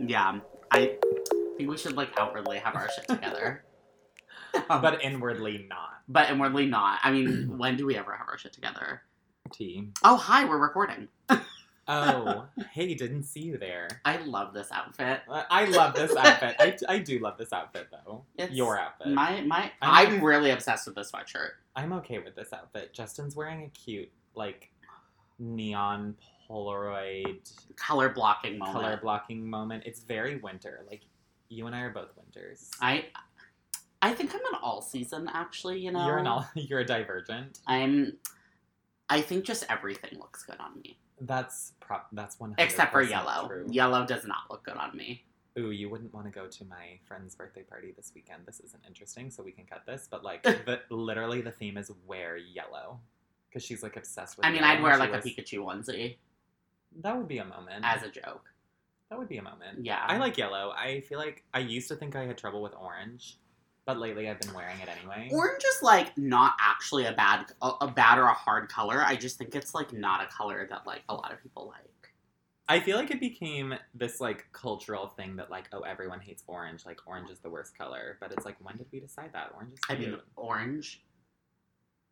Yeah, I think we should like outwardly have our shit together. Um, but inwardly not. but inwardly not. I mean, when do we ever have our shit together? T. Oh, hi, we're recording. Oh, hey, didn't see you there. I love this outfit. I I love this outfit. I, I do love this outfit though. It's Your outfit. My my, I'm- I'm really obsessed with this sweatshirt. I'm okay with this outfit. Justin's wearing a cute, like, neon Polaroid Color blocking moment. color blocking moment. It's very winter. Like, you and I are both winters. I I think I'm an all season actually. You know, You're an all, you're a divergent. I'm. I think just everything looks good on me, That's prop. That's one. except for yellow. True. Yellow does not look good on me. Ooh, you wouldn't want to go to my friend's birthday party this weekend. This isn't interesting, so we can cut this. But like, the literally the theme is wear yellow, because she's like obsessed with. I mean, I'd wear like she a Pikachu onesie That would be a moment. as a joke. that would be a moment. Yeah, I like yellow. I feel like I used to think I had trouble with orange, but lately I've been wearing it anyway. Orange is like not actually a bad a, a bad or a hard color. I just think it's like not a color that like a lot of people like. I feel like it became this like cultural thing that like oh everyone hates orange like orange is the worst color but it's like when did we decide that orange is I mean, orange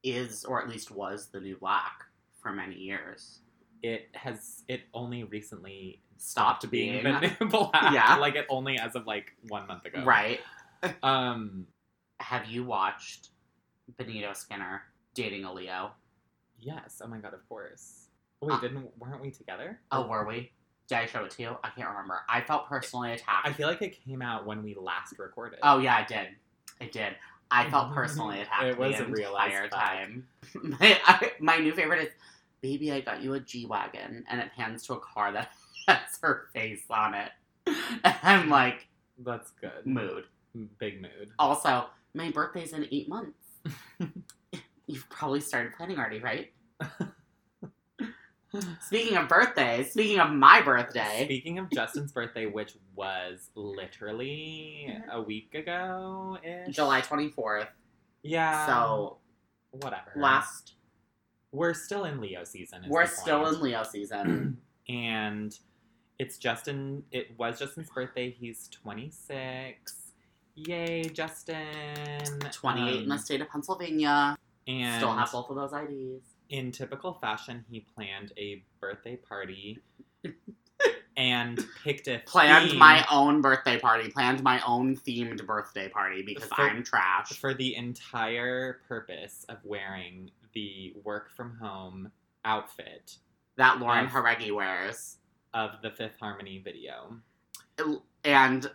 is or at least was the new black for many years. It has it only recently Stopped being being black Yeah. like it only as of like one month ago right. um Have you watched Benito Skinner dating a Leo? yes oh my god of course wait Uh, didn't weren't we together Oh, were we? Did I show it to you? I can't remember. I felt personally attacked. I feel like it came out when we last recorded Oh yeah, I did. It did. I felt personally attacked It was the a real entire time. My, I, my new favorite is, "Baby, I got you a G wagon," and it pans to a car that has her face on it. And I'm like, that's good mood. big mood Also, my birthday's in eight months. You've probably started planning already, right? Speaking of birthdays, speaking of my birthday, Speaking of Justin's birthday, which was literally mm-hmm. a week ago ish. July 24th. Yeah. So whatever. last, We're still in Leo season. is we're still in Leo season. and it's Justin. It was Justin's birthday. He's 26. Yay, Justin! 28 in the Um, state of Pennsylvania. and Still have both of those IDs. in typical fashion, he planned a birthday party and picked a Planned theme my own birthday party. Planned my own themed birthday party because For- I'm trash. for the entire purpose of wearing the work from home outfit that Lauren Of- Jauregui wears. of the Fifth Harmony video. And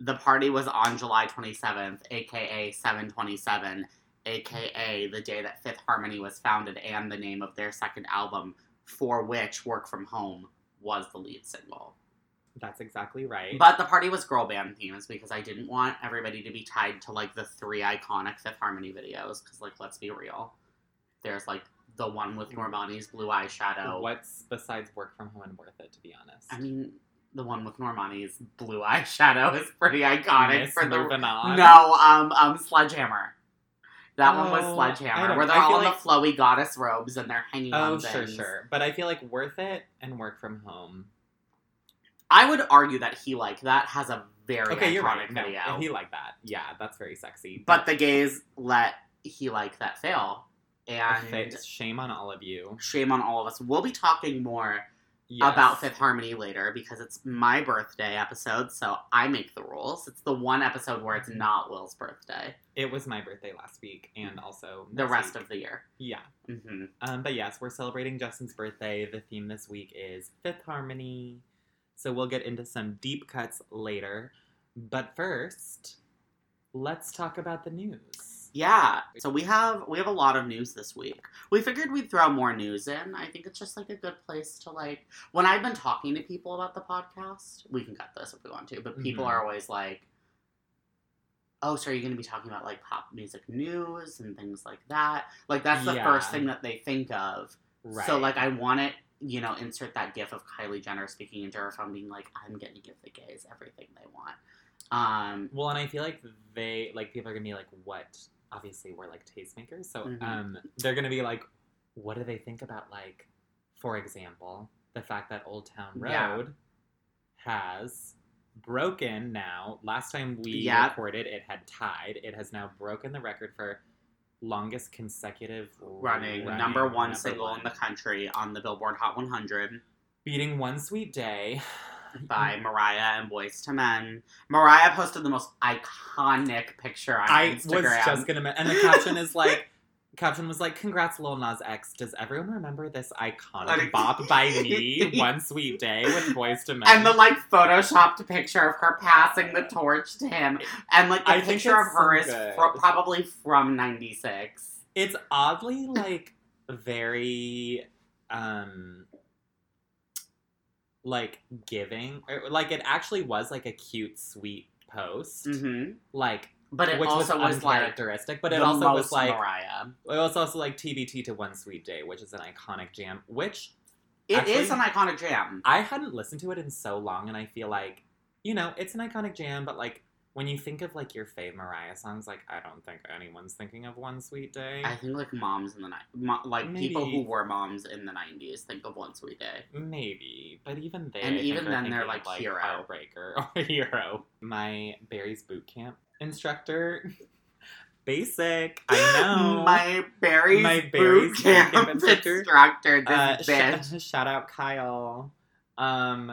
the party was on July 27th, aka 727, aka the day that Fifth Harmony was founded and the name of their second album, for which Work From Home was the lead single. That's exactly right. But the party was girl band themes because I didn't want everybody to be tied to like the three iconic Fifth Harmony videos. Because, like, let's be real. There's like the one with Normani's blue eyeshadow. What's besides work from home and worth it, to be honest? I mean, the one with Normani's blue eyeshadow is pretty iconic Miss for the on. no, um, um, Sledgehammer. That one was Oh, Sledgehammer, where they're all in like- the flowy goddess robes and they're hanging Oh, on sure, things. sure. But I feel like worth it and work from home. I would argue that he like that has a very Okay, iconic you're right. No, video. if he like that. Yeah, that's very sexy. but the gays let he like that fail, and shame on all of you. shame on all of us. We'll be talking more Yes. about Fifth Harmony later because it's my birthday episode, so I make the rules. It's the one episode where it's not Will's birthday. It was my birthday last week, and also The rest week. of the year. yeah. hmm Um, but yes, we're celebrating Justin's birthday. The theme this week is Fifth Harmony. So we'll get into some deep cuts later. But first, let's talk about the news. Yeah. So we have we have a lot of news this week. We figured we'd throw more news in. I think it's just like a good place to like when I've been talking to people about the podcast, we can cut this if we want to, but people Mhm. are always like Oh, so are you going to be talking about like pop music news and things like that? Like that's the Yeah. first thing that they think of. Right. So like I want it, you know, insert that gif of Kylie Jenner speaking into her phone being like, I'm gonna give the gays everything they want. Um Well, and I feel like they like people are gonna be like, what? Obviously, we're like tastemakers, so Mhm. um, they're gonna be like, what do they think about like, for example, the fact that Old Town Road Yeah. has broken now. Last time we recorded, it had tied. It has now broken the record for longest consecutive running, running number one number single one. in the country on the Billboard Hot 100 beating One Sweet Day. By Mariah and Boyz II Men. Mariah posted the most iconic picture on I Instagram. was just gonna, and the caption is like, caption was like, "Congrats, Lil Nas X." Does everyone remember this iconic bop by me, "One Sweet Day" with Boyz II Men? and the like photoshopped picture of her passing the torch to him, and like the I picture of her so is fro- probably from '96. it's oddly like very um like giving or, like it actually was like a cute sweet post hmm like But it which was also was, like uncharacteristic but it also was like Mariah. it was also like tbt to one sweet day which is an iconic jam which It is Actually- an iconic jam. i hadn't listened to it in so long and i feel like you know it's an iconic jam but like when you think of like your fave mariah songs like i don't think anyone's thinking of one sweet day I think like moms in the night, mo- like people who were moms in the '90s think of One Sweet Day. Maybe, but even they, And I even then, they're thinking of, like Hero. Heartbreaker or Hero. My Barry's boot camp instructor, basic. I know. My Barry's, My boot Barry's camp boot camp instructor. instructor, this Uh, bitch. sh- shout out Kyle. Um,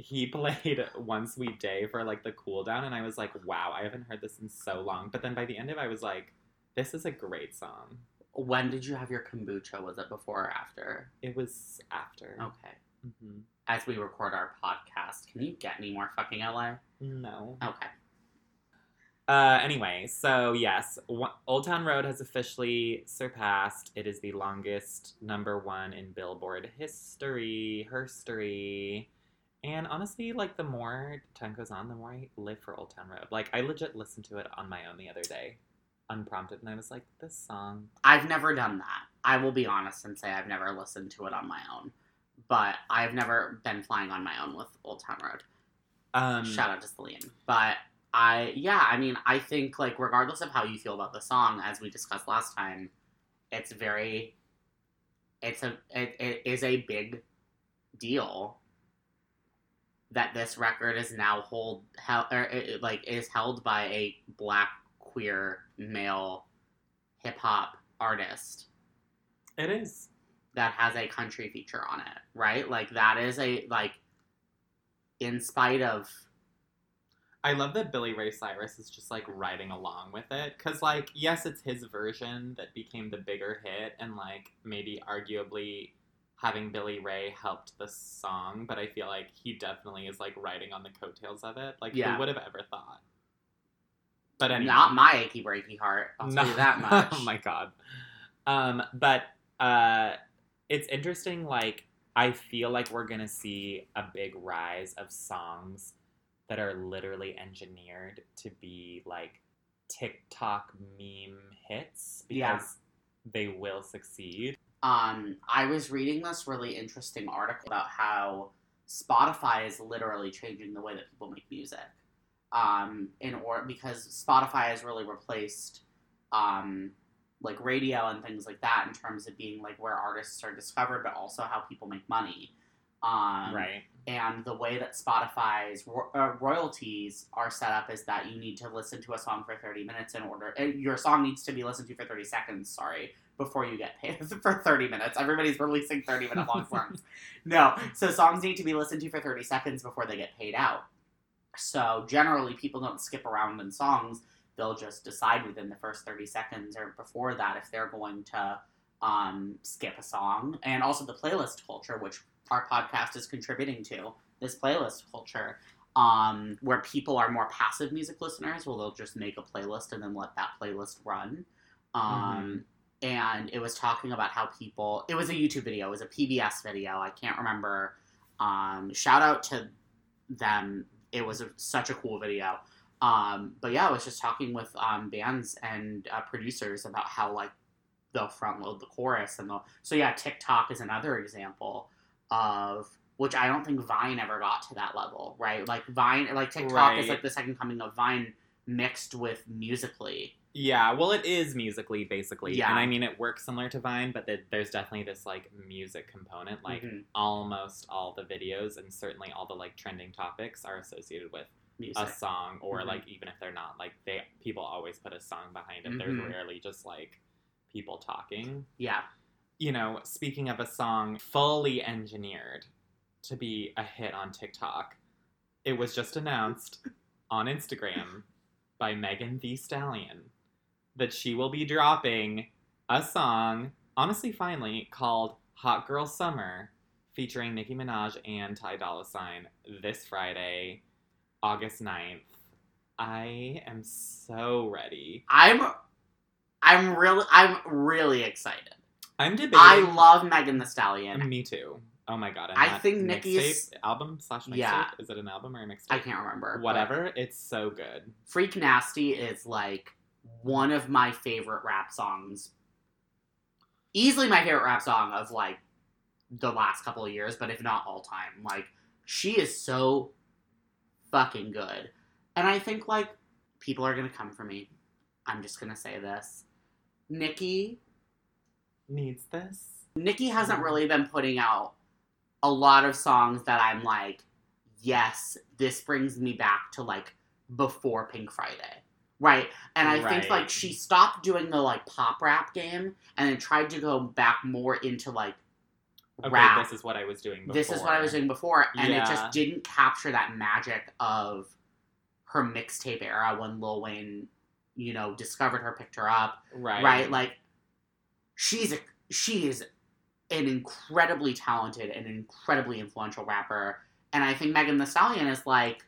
he played One Sweet Day for like the cool down, and I was like, wow, I haven't heard this in so long. But then by the end of it, I was like, this is a great song. When did you have your kombucha? Was it before or after? It was after. Okay. hmm As we record our podcast, can you get any more fucking LA? No. Okay. Uh, anyway, so yes, Old Town Road has officially surpassed. It is the longest number one in Billboard history, herstory. And honestly, like the more time goes on, the more I live for Old Town Road. Like I legit listened to it on my own the other day, unprompted, and I was like, this song. I've never done that. I will be honest and say I've never listened to it on my own. But I've never been flying on my own with Old Town Road. Um, Shout out to Celine. But I, yeah, I mean, I think, like, regardless of how you feel about the song, as we discussed last time, it's very, it's a, it, it is a big deal that this record is now hold, held, or it, like, is held by a black, queer, male hip hop artist It is. that has a country feature on it, right? Like, that is a, like, in spite of I love that Billy Ray Cyrus is just like riding along with it. Cause like, yes, it's his version that became the bigger hit, and like maybe arguably having Billy Ray helped the song, but I feel like he definitely is like riding on the coattails of it. Like, Yeah. who would have ever thought? But anyway, Not my achy breaky heart. I'll tell you that much. oh my god. Um, but uh, it's interesting. Like, I feel like we're gonna see a big rise of songs that are literally engineered to be like TikTok meme hits because Yeah. they will succeed. Um, I was reading this really interesting article about how Spotify is literally changing the way that people make music. Um, in or because Spotify has really replaced um, like radio and things like that in terms of being like where artists are discovered, but also how people make money. Um, right. and the way that Spotify's ro- uh, royalties are set up is that you need to listen to a song for 30 minutes in order. Uh, your song needs to be listened to for 30 seconds, sorry, before you get paid for 30 minutes. Everybody's releasing 30 minute long songs. No, so songs need to be listened to for 30 seconds before they get paid out. So generally, people don't skip around in songs. They'll just decide within the first 30 seconds or before that if they're going to um, skip a song. And also the playlist culture, which our podcast is contributing to this playlist culture um, where people are more passive music listeners well they'll just make a playlist and then let that playlist run um, and it was talking about how people it was a youtube video it was a pbs video i can't remember um, shout out to them it was a, such a cool video. Um, but yeah i was just talking with um, bands and uh, producers about how like they'll front load the chorus and they'll so yeah tiktok is another example of which I don't think Vine ever got to that level, right? Like Vine, like TikTok is like the second coming of Vine mixed with Musical.ly, Yeah, well, it is Musical.ly basically, Yeah. and I mean it works similar to Vine, but th- there's definitely this like music component. Like Mhm. almost all the videos and certainly all the like trending topics are associated with music. a song, or Mhm. like even if they're not, like they people always put a song behind it. There's Mhm. rarely just like people talking. Yeah. You know, speaking of a song fully engineered to be a hit on TikTok, it was just announced on Instagram by Megan Thee Stallion that she will be dropping a song, honestly, finally, called Hot Girl Summer, featuring Nicki Minaj and Ty Dolla Sign this Friday, August 9th. I am so ready. I'm I'm really I'm really excited. I'm debating. I love Megan Thee Stallion. Me too. Oh my god! I think Nicki's- album slash mixtape. Yeah. Is it an album or a mixtape? I can't remember. Whatever. It's so good. Freak Nasty is like one of my favorite rap songs. Easily my favorite rap song of like the last couple of years, but if not all time. Like she is so fucking good. And I think like people are gonna come for me. I'm just gonna say this. Nicki Needs this. Nicki hasn't mm-hmm. really been putting out a lot of songs that I'm like, yes, this brings me back to like before Pink Friday. Right. And I think like she stopped doing the like pop rap game and then tried to go back more into like Okay, rap. this is what I was doing before. This is what I was doing before, and it just didn't capture that magic of her mixtape era when Lil Wayne, you know, discovered her, picked her up, Right. right? Like she's a she is an incredibly talented and incredibly influential rapper, and I think Megan Thee Stallion is like,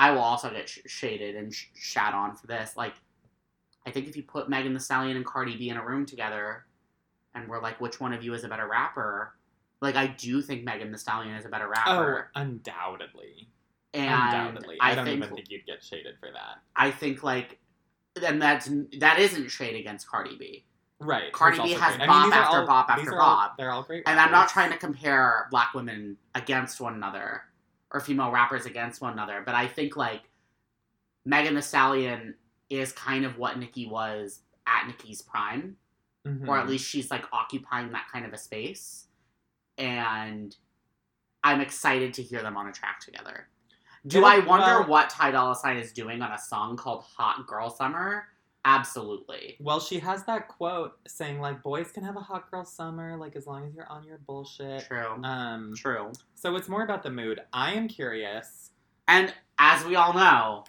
I will also get sh- shaded and sh- shat on for this. Like, I think if you put Megan Thee Stallion and Cardi B in a room together, and we're like, which one of you is a better rapper? Like, I do think Megan Thee Stallion is a better rapper. Oh, undoubtedly. and undoubtedly. I, I, don't think even think you'd get shaded for that. I think like, and that's that isn't shade against Cardi B. Right. Cardi B has great. bop these are after all- bop after are all- they're all great. And I'm not trying to compare black women against one another or female rappers against one another, but I think like Megan Thee Stallion is kind of what Nicki was at Nicki's prime, Mhm. or at least she's like occupying that kind of a space. And I'm excited to hear them on a track together. Do I wonder well- what Ty Dolla Sign is doing on a song called Hot Girl Summer? Absolutely. Well, she has that quote saying like boys can have a hot girl summer like as long as you're on your bullshit. True. Um True. so it's more about the mood. I am curious. And as we all know,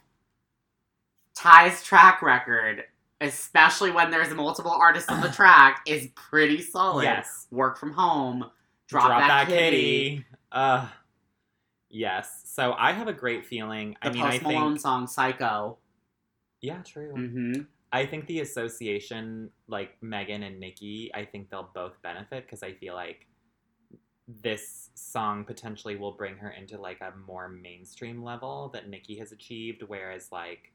Ty's track record, especially when there's multiple artists on the track, is pretty solid. Yes. Work from home, drop, that, kitty. Uh yes. So I have a great feeling. The I mean I Post Malone think song Psycho. Yeah, true. Mm-hmm. I think the association, like Megan and Nicki, I think they'll both benefit because I feel like this song potentially will bring her into like a more mainstream level that Nicki has achieved. Whereas, like,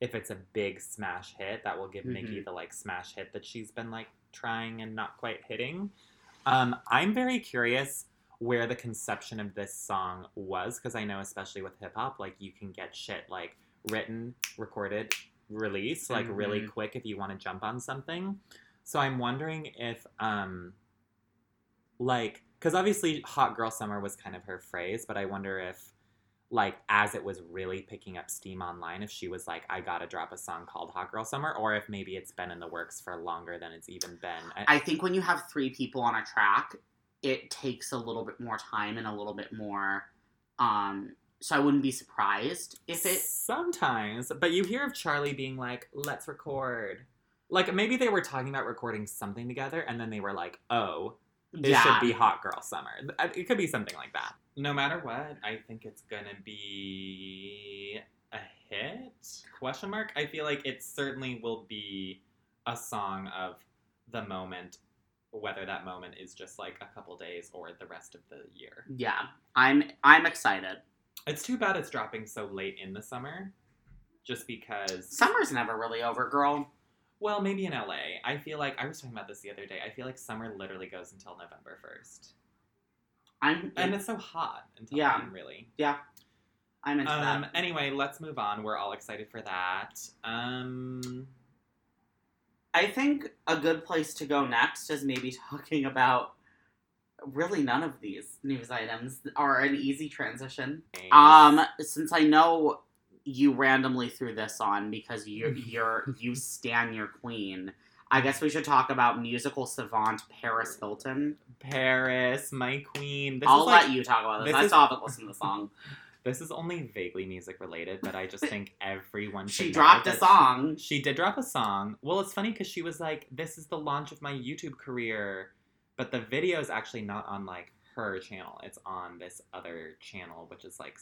if it's a big smash hit, that will give Nicki the like smash hit that she's been like trying and not quite hitting. Um, I'm very curious where the conception of this song was because I know, especially with hip hop, like you can get shit like written, recorded, released like really Mhm. quick if you want to jump on something. So I'm wondering if, um, like, because obviously "Hot Girl Summer" was kind of her phrase, but I wonder if, like, as it was really picking up steam online, if she was like, "I gotta drop a song called Hot Girl Summer," or if maybe it's been in the works for longer than it's even been. I- I think when you have three people on a track, it takes a little bit more time and a little bit more. Um, so I wouldn't be surprised if it. sometimes, but you hear of Charlie being like, "Let's record." Like maybe they were talking about recording something together, and then they were like, "Oh, It yeah, should be Hot Girl Summer. Uh, it could be something like that. No matter what, I think it's gonna be a hit? Question mark. I feel like it certainly will be a song of the moment, whether that moment is just like a couple days or the rest of the year. yeah. I'm I'm excited. It's too bad it's dropping so late in the summer, just because. Summer's never really over, girl. Well, maybe in LA. I feel like I was talking about this the other day. I feel like summer literally goes until November first. I'm and it's so hot until Yeah. then, really. Yeah. I'm into Um. that. Anyway, let's move on. We're all excited for that. Um. I think a good place to go next is maybe talking about really none of these news items are an easy transition. Um, since I know you randomly threw this on because you you're you stan your queen. I guess we should talk about musical savant Paris Hilton. Paris, my queen. This I'll let like, you talk about this. this I is- still haven't to the song. This is only vaguely music related, but I just think everyone she dropped a song. She, she did drop a song. Well, it's funny because she was like, "This is the launch of my YouTube career," but the video is actually not on like her channel. It's on this other channel, which is like,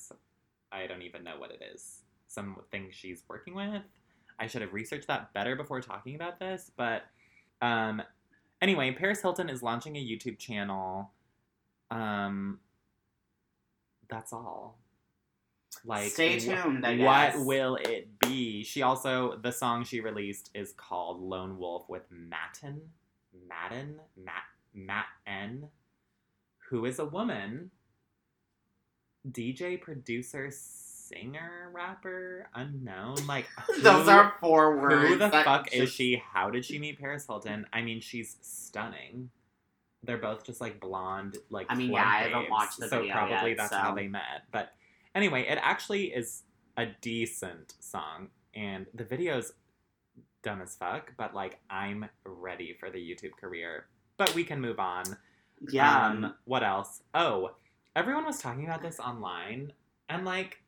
I don't even know what it is. Something she's working with. I should have researched that better before talking about this, but um, anyway, Paris Hilton is launching a YouTube channel. Um, that's all. Like, Stay wh- tuned, I what will it be? She also the song she released is called Lone Wolf with Matten, Madden, Matt, Matt N, who is a woman, DJ, producer, singer, rapper, unknown. Like Those are four words. who the fuck is she? How did she meet Paris Hilton? I mean, she's stunning. They're both just like blonde, like I mean, yeah, I haven't watched the so video probably yet, that's so- how they met. But anyway, it actually is a decent song, and the video's dumb as fuck. But like, I'm ready for the YouTube career. But we can move on. Yeah. Um, what else? Oh, everyone was talking about this online, and like,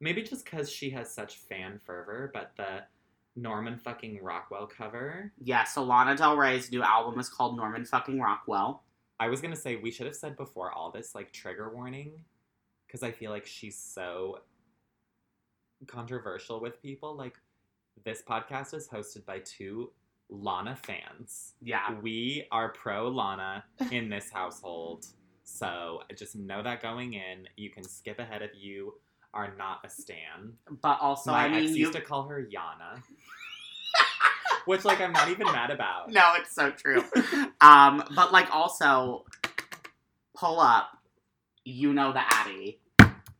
maybe just because she has such fan fervor, but the Norman fucking Rockwell cover. yeah, so Lana Del Rey's new album is called Norman fucking Rockwell. I was gonna say we should have said before all this like trigger warning, because I feel like she's so controversial with people. Like, this podcast is hosted by two Lana fans. Yeah. We are pro Lana in this household. So just know that going in. You can skip ahead if you are not a stan. But also, My I mean, ex you used to call her Yana. Which like I'm not even mad about. No, it's so true. um, but like also, pull up, you know the Addy,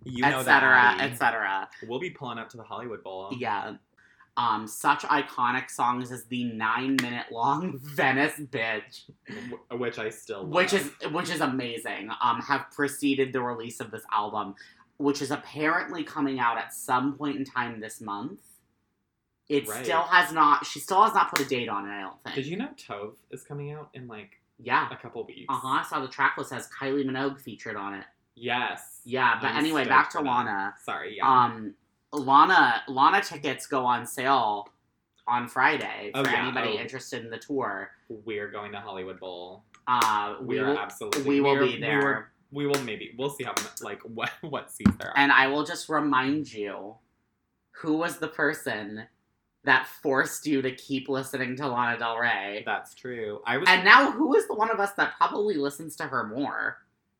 You know etc., that. Abby. etc. We'll be pulling up to the Hollywood Bowl. Yeah. Um, such iconic songs as the nine-minute long Venice Bitch, Which I still love. which is which is amazing. Um, have preceded the release of this album, which is apparently coming out at some point in time this month. It Right. still has not. She still has not put a date on it. I don't think. Did you know Tove is coming out in like Yeah. a couple weeks? Uh huh. I saw the track list has Kylie Minogue featured on it. Yes. Yeah, but I'm anyway, back to. Lana. Sorry, yeah. Um, Lana Lana tickets go on sale on Friday Oh, for yeah. anybody Oh. interested in the tour. We're going to Hollywood Bowl. Uh, We, we are will, absolutely. we will be we there, were- We, will maybe. We'll see how like what what seats there are. and I will just remind you, who was the person that forced you to keep listening to Lana Del Rey? That's true. I was And now, who is the one of us that probably listens to her more?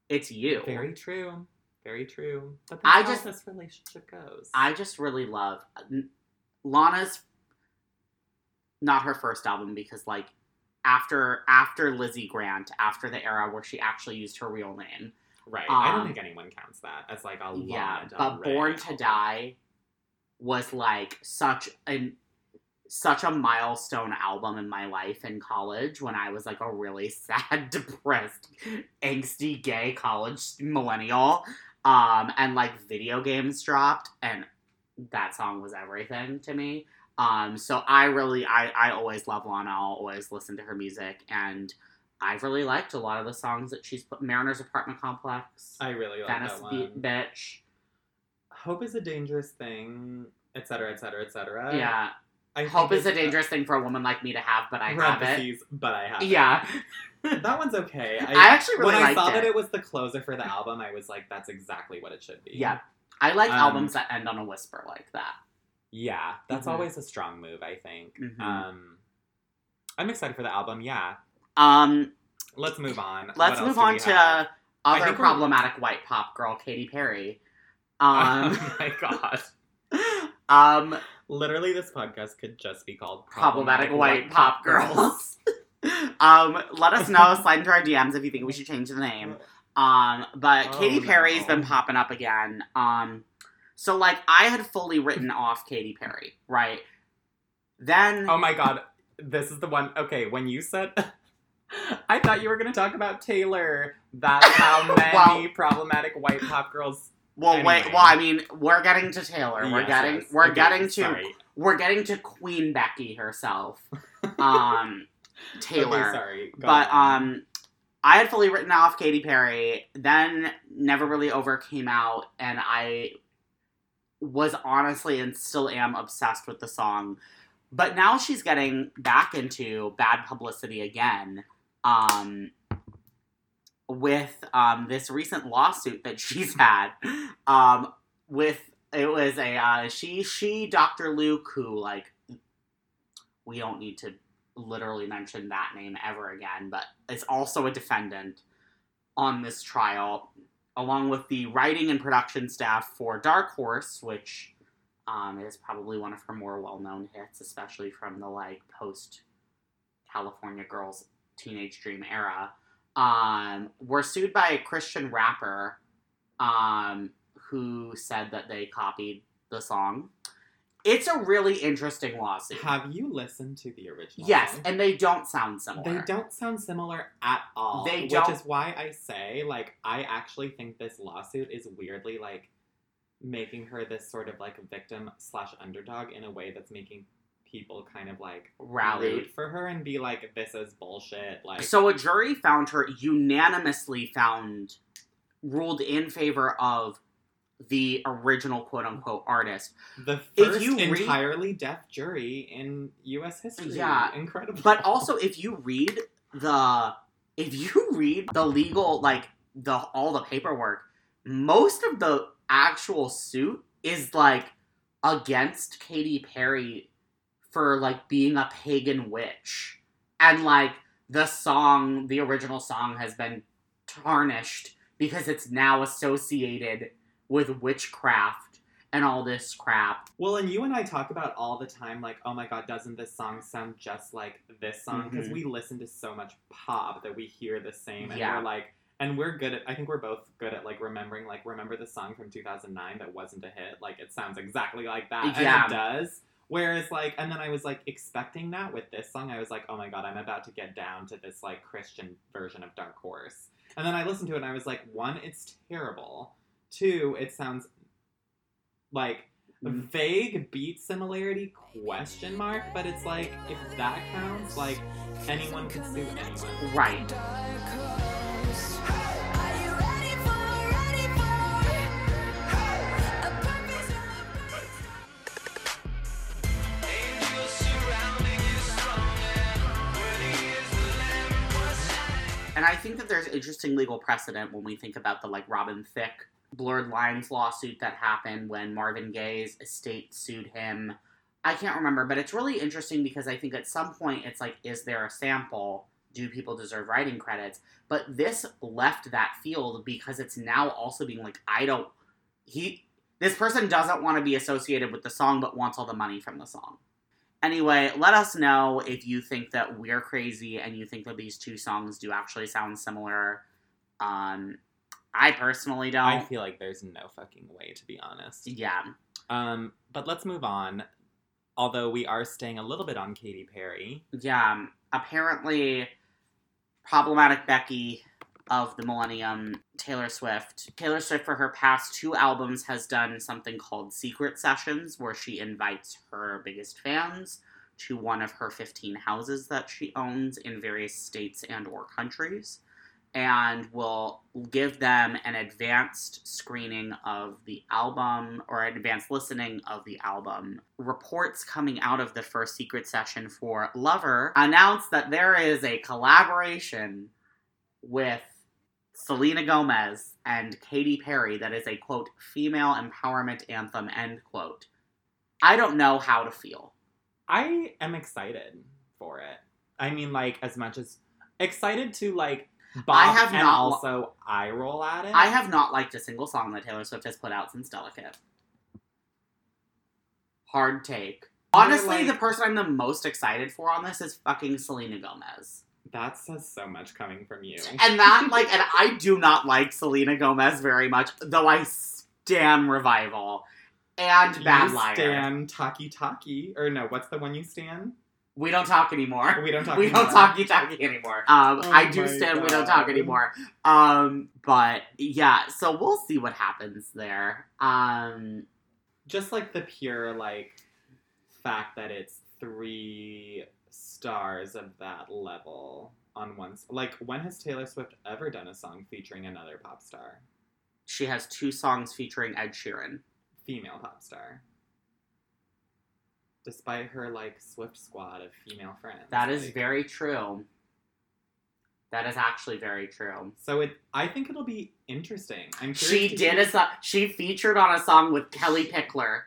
It's you. very true. Very true. But I how just- this relationship goes. I just really love Lana's not her first album because like after after Lizzy Grant, after the era where she actually used her real name. right. I don't um, think anyone counts that as like a yeah, Del but Rey Born to. Die was like such an such a milestone album in my life in college when I was like a really sad, depressed, angsty gay college millennial. Um, and like video games dropped and that song was everything to me. Um, so I really I, I always love Lana, I'll always listen to her music and I've really liked a lot of the songs that she's put Mariner's Apartment Complex, I really like Venice that one. Be- Bitch. Hope is a dangerous thing, etc., etc., etc. yeah. I Hope is a dangerous thing for a woman like me to have, but I have it. but I have it. Yeah. that one's okay. I, I actually really when I saw it. that it was the closer for the album, I was like, that's exactly what it should be. Yeah. I like Um, albums that end on a whisper like that. Yeah, that's Mhm. always a strong move, I think. Mhm. Um, I'm excited for the album. Yeah, Um, let's move on. Let's move on to have? Other problematic white pop girl, Katy Perry. Um, oh my god! um, Literally, this podcast could just be called problematic white pop girls. um, let us know. Slide into our DMs if you think we should change the name. Um, but Oh, Katy Perry's no. been popping up again. Um, so like I had fully written off Katy Perry, right? Then Oh my god! this is the one. Okay, when you said, I thought you were going to talk about Taylor. That's how many problematic white pop girls. Well, wait. Well, I mean, we're getting to Taylor. We're getting yes. we're Okay, getting to Sorry. we're getting to Queen Becky herself. Um, Taylor. Okay, sorry. Go But on. um, I had fully written off Katy Perry. Then Never Really Over came out, and I was honestly and still am obsessed with the song. But now she's getting back into bad publicity again. Um, with um this recent lawsuit that she's had, um, with it was a uh, she she Dr. Luke who like we don't need to literally mention that name ever again, but is also a defendant on this trial, along with the writing and production staff for Dark Horse, which um, is probably one of her more well known hits, especially from the like post California Girls Teenage Dream era. Um, were sued by a Christian rapper um, who said that they copied the song. It's a really interesting lawsuit. have you listened to the original? Yes, song? and they don't sound similar. They don't sound similar at all. They don't- Which is why I say, like, I actually think this lawsuit is weirdly like making her this sort of like victim slash underdog in a way that's making people kind of like rallied. for her and be like, this is bullshit. Like, So a jury found her unanimously found ruled in favor of the original quote unquote artist. the first read- entirely deaf jury in U.S. history. Yeah, incredible. But also if you read the if you read the legal like the all the paperwork, most of the actual suit is like against Katy Perry for like being a pagan witch. And like the song, the original song has been tarnished because it's now associated with witchcraft and all this crap. Well, and you and I talk about all the time, like, oh my god, doesn't this song sound just like this song? Because Mhm. we listen to so much pop that we hear the same, and Yeah. we're like, and we're good at. I think we're both good at like remembering, like, remember the song from 2009 that wasn't a hit? Like, it sounds exactly like that, Yeah. and it does. Whereas, like, and then I was like expecting that with this song. I was like, oh my god, I'm about to get down to this like Christian version of Dark Horse. And then I listened to it and I was like, one, it's terrible. Two, it sounds like Mm. vague beat similarity question mark but it's like if that counts like anyone can sue anyone Right. I think that there's interesting legal precedent when we think about the like Robin Thicke blurred lines lawsuit that happened when Marvin Gaye's estate sued him. I can't remember, but it's really interesting because I think at some point it's like, is there a sample? Do people deserve writing credits? But this left that field because it's now also being like, I don't. He. This person doesn't want to be associated with the song, but wants all the money from the song. Anyway, let us know if you think that we're crazy and you think that these two songs do actually sound similar. Um, I personally don't. i feel like there's no fucking way to be honest yeah. um but let's move on although we are staying a little bit on Katy Perry Yeah, apparently, problematic Becky of the Millennium, Taylor Swift. Taylor Swift, for her past two albums, has done something called Secret Sessions, where she invites her biggest fans to one of her 15 houses that she owns in various states and or countries and will give them an advanced screening of the album or an advanced listening of the album. Reports coming out of the first secret session for Lover announced that there is a collaboration with Selena Gomez and Katy Perry that is a quote female empowerment anthem end quote. I don't know how to feel. i am excited for it i mean like as much as excited to like I have and not- also eye roll at it I have not liked a single song that Taylor Swift has put out since Delicate. Hard take. Honestly, like- the person I'm the most excited for on this is fucking Selena Gomez. That says so much coming from you And that, like, and I do not like Selena Gomez very much, though I stan Revival and Bad you Liar. stan Taki Taki or no what's the one you stan We don't talk anymore. We don't talk. we don't anymore. talk talkie anymore. Um, Oh I do stand. We don't talk anymore. Um, but yeah, so we'll see what happens there. Um, Just like the pure like fact that it's three stars of that level on one. Like, when has Taylor Swift ever done a song featuring another pop star, she has two songs featuring Ed Sheeran. female pop star? Despite her like Swift squad of female friends. That is like- very true. That is actually very true. So it, I think it'll be interesting. I'm curious She did a song. She featured on a song with Kellie Pickler,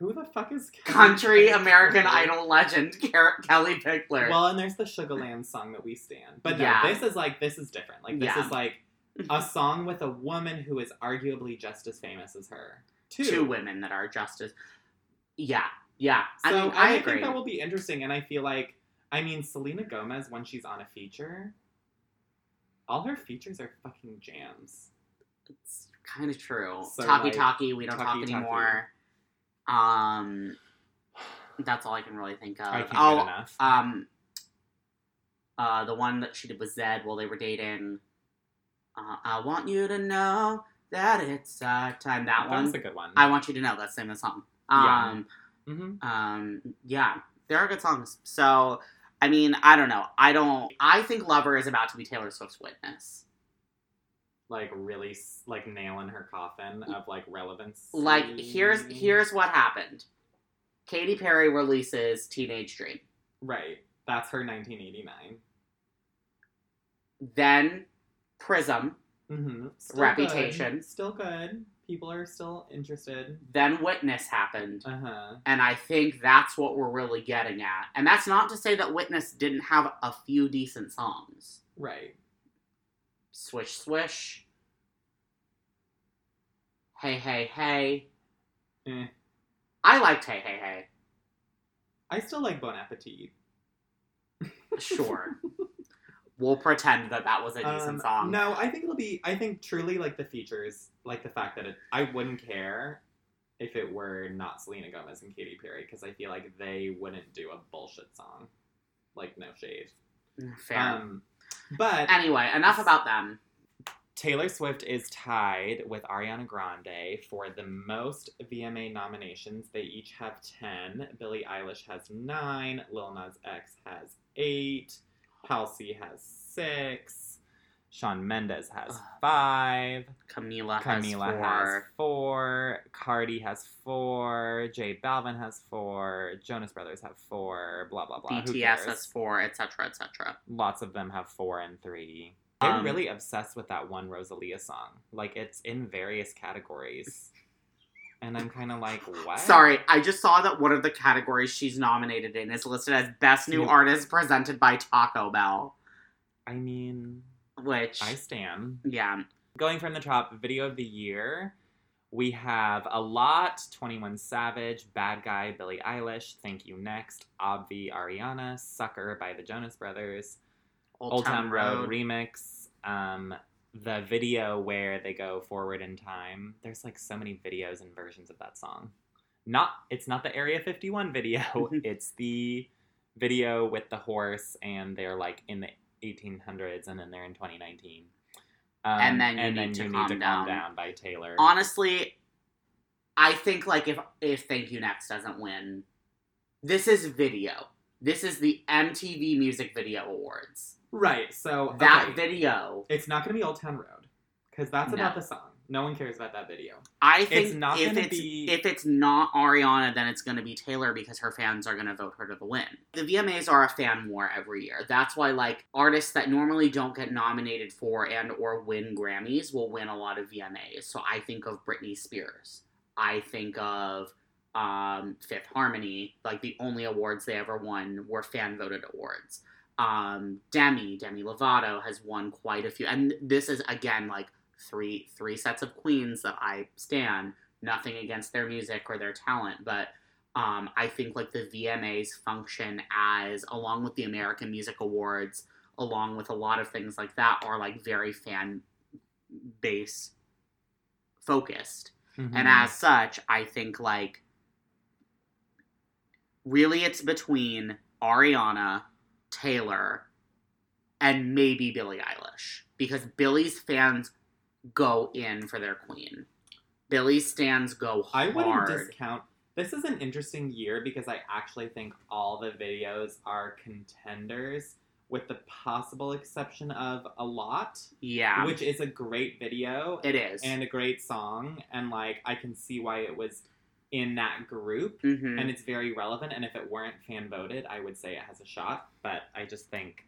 Who the fuck is Kellie country Kellie American Idol legend Kellie Pickler. Well, and there's the Sugarland song that we stand. But no, Yeah. this is like this is different. Like this Yeah. is like a song with a woman who is arguably just as famous as her. Two. two women that are just as. Yeah, yeah. So I mean, I, I, think that will be interesting, and I feel like I mean Selena Gomez when she's on a feature, all her features are fucking jams. It's kind of true. So, talkie like, talkie, we don't talkie, talk talkie. Um, that's all I can really think of. I can't oh, enough. um, uh, the one that she did with Zedd while they were dating. Uh, I want you to know that it's our time. That, that one. was a good one. I want you to know. That's the name of the song. Yeah. Um, hmm um, yeah, there are good songs. So, I mean, I don't know. I don't. I think "Lover" is about to be Taylor Swift's witness. Like really, like nail in her coffin of like relevance. Like, here's here's what happened. Katy Perry releases "Teenage Dream." right. That's her 1989. Then Prism. Mm-hmm. Reputation. Still good. People are still interested. Then Witness happened. Uh huh. And I think that's what we're really getting at. And that's not to say that Witness didn't have a few decent songs. Right. Swish Swish. Hey Hey Hey. Eh. I liked Hey Hey Hey. I still like Bon Appetit. Sure. we'll pretend that that was a decent Um, song. No, I think it'll be. I think truly like the features, like the fact that it. I wouldn't care if it were not Selena Gomez and Katy Perry because I feel like they wouldn't do a bullshit song. Like no shade. Fair. Um, but anyway, enough about them. Taylor Swift is tied with Ariana Grande for the most VMA nominations. They each have 10. Billie Eilish has 9. Lil Nas X has 8. Halsey has 6. Shawn Mendes has Ugh. 5. Camila, Camila has has four. Cardi has 4. J Balvin has 4. Jonas Brothers have 4. Blah, blah, blah. BTS has four, etc., etc. lots of them have four and three. They're Um, really obsessed with that one Rosalia song. Like it's in various categories. And I'm kind of like, what? Sorry, I just saw that one of the categories she's nominated in is listed as Best New Artist presented by Taco Bell. I mean, Which, I stand. yeah, Going from the top, video of the year, we have a lot. Twenty One Savage, Bad Guy, Billie Eilish, Thank You Next, Obvi, Ariana, Sucker by the Jonas Brothers, Old, Town, Road. remix. Um, the video where they go forward in time. There's like so many videos and versions of that song. Not it's not the Area 51 video. it's the video with the horse and they're like in the 1800s and then they're in 2019. Um, And then You and Need then to you Calm need to Down. calm down by Taylor. Honestly, I think like if if Thank You Next doesn't win, this is video. This is the MTV Music Video Awards. right. So That video, it's not going to be Old Town Road because that's No. about the song. No one cares about that video. I think It's not if it's be- if it's not Ariana, then it's going to be Taylor because her fans are going to vote her to the win. The VMAs are a fan war every year. That's why like artists that normally don't get nominated for and or win Grammys will win a lot of VMAs. So I think of Britney Spears. I think of um, Fifth Harmony. Like the only awards they ever won were fan voted awards. Um, Demi Demi Lovato has won quite a few, and this is again like three three sets of queens that I stand. Nothing against their music or their talent, but um, I think like the VMAs function as along with the American Music Awards, along with a lot of things like that, are like very fan base focused. Mm-hmm. And as such, I think like really it's between Ariana, Taylor, and maybe Billie Eilish because Billie's fans go in for their queen. Billie stands go hard. I wouldn't discount. This is an interesting year because I actually think all the videos are contenders, with the possible exception of a lot, yeah, which is a great video it is. and a great song, and like I can see why it was in that group, Mhm. and it's very relevant. And if it weren't fan voted, I would say it has a shot. But I just think,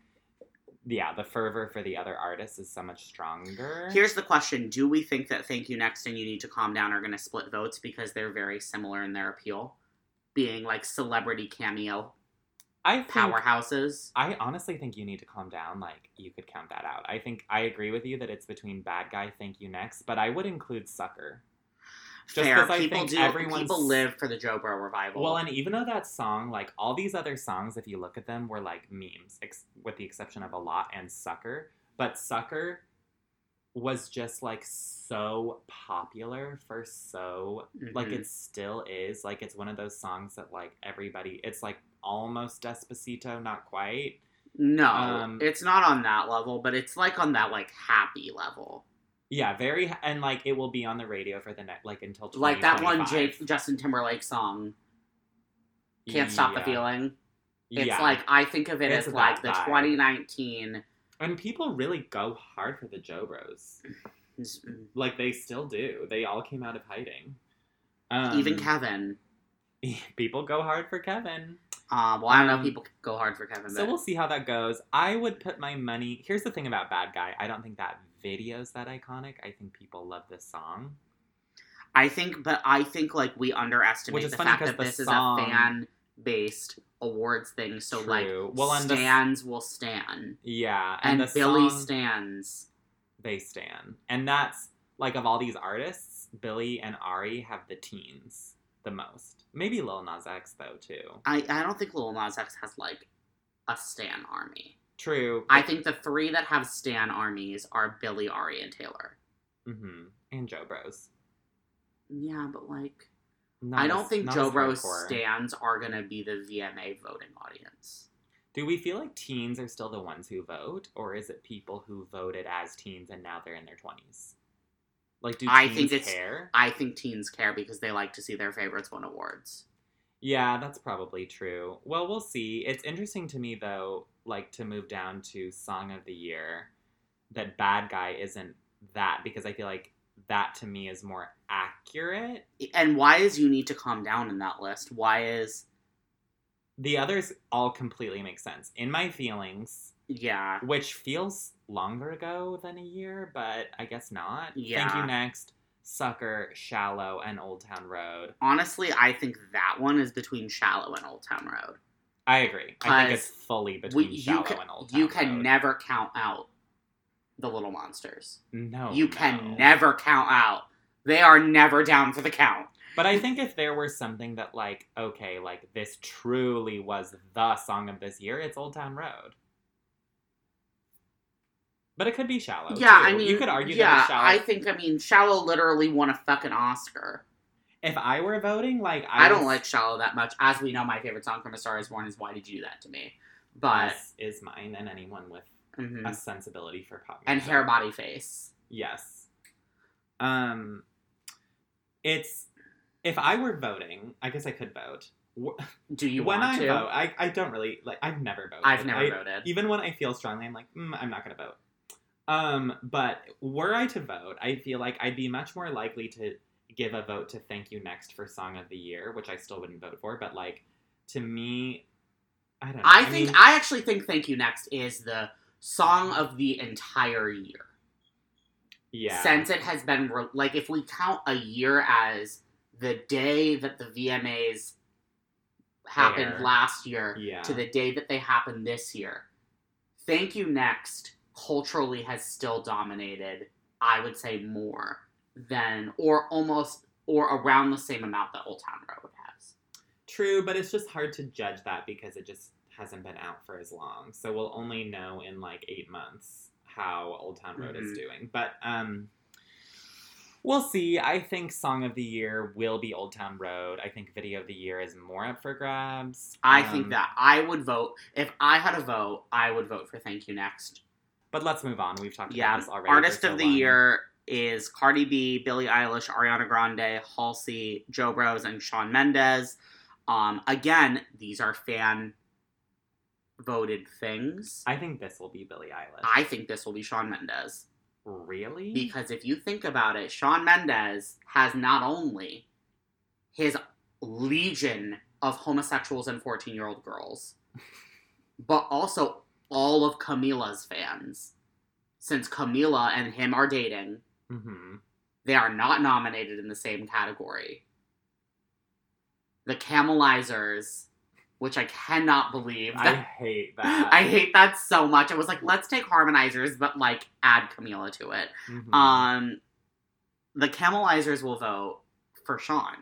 yeah, the fervor for the other artists is so much stronger. Here's the question: Do we think that "Thank You Next" and "You Need to Calm Down" are going to split votes because they're very similar in their appeal, being like celebrity cameo I think, powerhouses? I honestly think you need to calm down. Like you could count that out. I think I agree with you that it's between Bad Guy, Thank You Next, but I would include Sucker. Just Fair. People think do. everyone's- People live for the Joe Bro revival. Well, and even though that song, like all these other songs, if you look at them, were like memes, ex- with the exception of a lot and Sucker. But Sucker was just like so popular for so like Mhm. it still is like it's one of those songs that like everybody it's like almost despacito not quite no, um, it's not on that level, but it's like on that like happy level, yeah very and like it will be on the radio for the next like until like that one Jake Justin Timberlake song. Can't stop the feeling. It's yeah. like I think of it It's as like the vibe. 2019. and people really go hard for the Joe Bros mm, like they still do they all came out of hiding um, Even Kevin. people go hard for Kevin Uh, well, I don't know Um, if people go hard for Kevin, So but we'll see how that goes. I would put my money. Here's the thing about Bad Guy. I don't think that video's that iconic. I think people love this song. I think, but I think like we underestimate the fact that the this song- is a fan-based awards thing. So like, True. well, and the, stands will stand, yeah, and, and, the Billie song, stands. they stand, and that's like of all these artists, Billie and Ari have the teens the most. Maybe Lil Nas X though too. I I don't think Lil Nas X has like a stan army. True. I think the three that have stan armies are Billie, Ari, and Taylor. hmm And Joe Bros. Yeah, but like, Not I don't as- think Joe Bros stands are gonna be the VMA voting audience. Do we feel like teens are still the ones who vote, or is it people who voted as teens and now they're in their twenties? Like, do I think it's- care? I think teens care because they like to see their favorites win awards. Yeah, that's probably true. Well, we'll see. It's interesting to me though, like to move down to song of the year, that Bad Guy isn't that because I feel like that to me is more accurate. And why is you need to calm down in that list? Why is The others all completely make sense. In my feelings, yeah? which feels longer ago than a year, but I guess not. Yeah. Thank you next. Sucker, Shallow, and Old Town Road. Honestly, I think that one is between Shallow and Old Town Road. I agree. I think it's fully between We, Shallow can, and Old Town you can Road. never count out the Little Monsters. No. you can Oh, never count out. They are never down for the count. But I think if there were something that, like, okay, like this truly was the song of this year, it's Old Town Road. But it could be Shallow. yeah, too. I mean, you could argue yeah, that it's Shallow. I think I mean Shallow literally won a fucking Oscar. If I were voting, like, I, I, don't like Shallow that much. As we know, my favorite song from A Star Is Born is "Why Did You Do That to Me," but This is mine, and anyone with mhm. a sensibility for pop and music. Hair, Body, Face. Yes. Um, it's if I were voting, I guess I could vote. Do you when want I to? vote, I, I don't really like. I've never voted. I've never I- voted. Even when I feel strongly, I'm like, mm, I'm not gonna vote. Um, but were I to vote, I feel like I'd be much more likely to give a vote to "Thank You Next" for Song of the Year, which I still wouldn't vote for. But like, to me, I don't. know. I think mean, I actually think "Thank You Next" is the song of the entire year. yeah. Since it has been re- like, if we count a year as the day that the VMAs happened Air. last year yeah. to the day that they happened this year, "Thank You Next" culturally has still dominated. I would say more than, or almost, or around the same amount that Old Town Road has. True, but it's just hard to judge that because it just hasn't been out for as long. So we'll only know in like eight months how Old Town Road is Mhm. doing. But um We'll see. I think song of the year will be Old Town Road. I think video of the year is more up for grabs. I Um, think that I would vote if I had a vote. I would vote for "Thank You Next." But let's move on. We've talked Yeah, about this already. artist so of the long. year is Cardi B, Billie Eilish, Ariana Grande, Halsey, Joe Bros, and Shawn Mendes. Um, again, these are fan voted things. I think this will be Billie Eilish. I think this will be Shawn Mendes really? because if you think about it, Shawn Mendes has not only his legion of homosexuals and fourteen-year-old girls, but also all of Camila's fans. Since Camila and him are dating, hmm they are not nominated in the same category. The Camilizers, which I cannot believe. I hate that. I hate that so much. I was like, let's take harmonizers, but like add Camila to it. Mhm. Um, the Camilizers will vote for Shawn.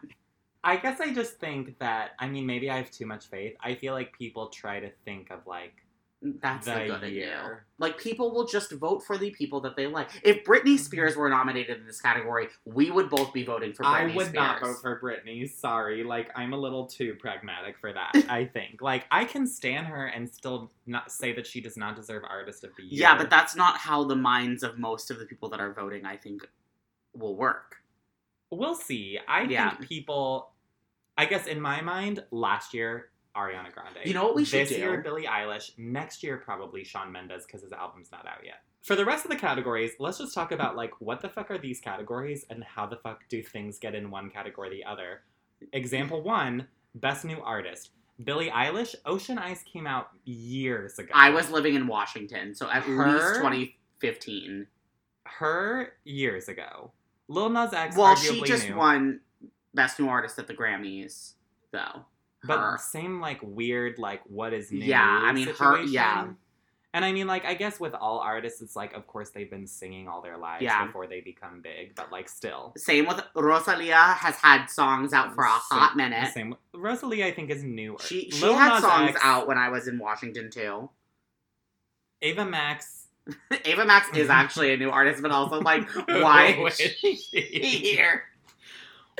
I guess I just think that I mean maybe I have too much faith. I feel like people try to think of like That's the, good year. Like people will just vote for the people that they like. If Britney mm-hmm. Spears were nominated in this category, we would both be voting for Britney I would Spears. not vote for Britney. Sorry, like I'm a little too pragmatic for that. I think like I can stand her and still not say that she does not deserve Artist of the Year. Yeah, but that's not how the minds of most of the people that are voting, I think, will work. we'll see. I Yeah. think people. I guess in my mind, last year Ariana Grande. You know what we should this do? year Billie Eilish. Next year probably Shawn Mendes because his album's not out yet. For the rest of the categories, let's just talk about like what the fuck are these categories and how the fuck do things get in one category or the other. Example one: Best New Artist. Billie Eilish. Ocean Eyes came out years ago. I was living in Washington, so at Her? least 2015. her years ago. Lil Nas X. Well, arguably she just new. won Best New Artist at the Grammys, though. But Her. same like weird like what is new? Yeah, I mean, her- situation. yeah. And I mean, like, I guess with all artists, it's like, of course, they've been singing all their lives Yeah. before they become big, but like, still. Same with Rosalia has had songs out for a Same- hot minute. Same. Rosalie, I think, is newer. She she Lil had Nas songs X, out when I was in Washington too. Ava Max. Ava Max is actually a new artist, but also like why is she? here?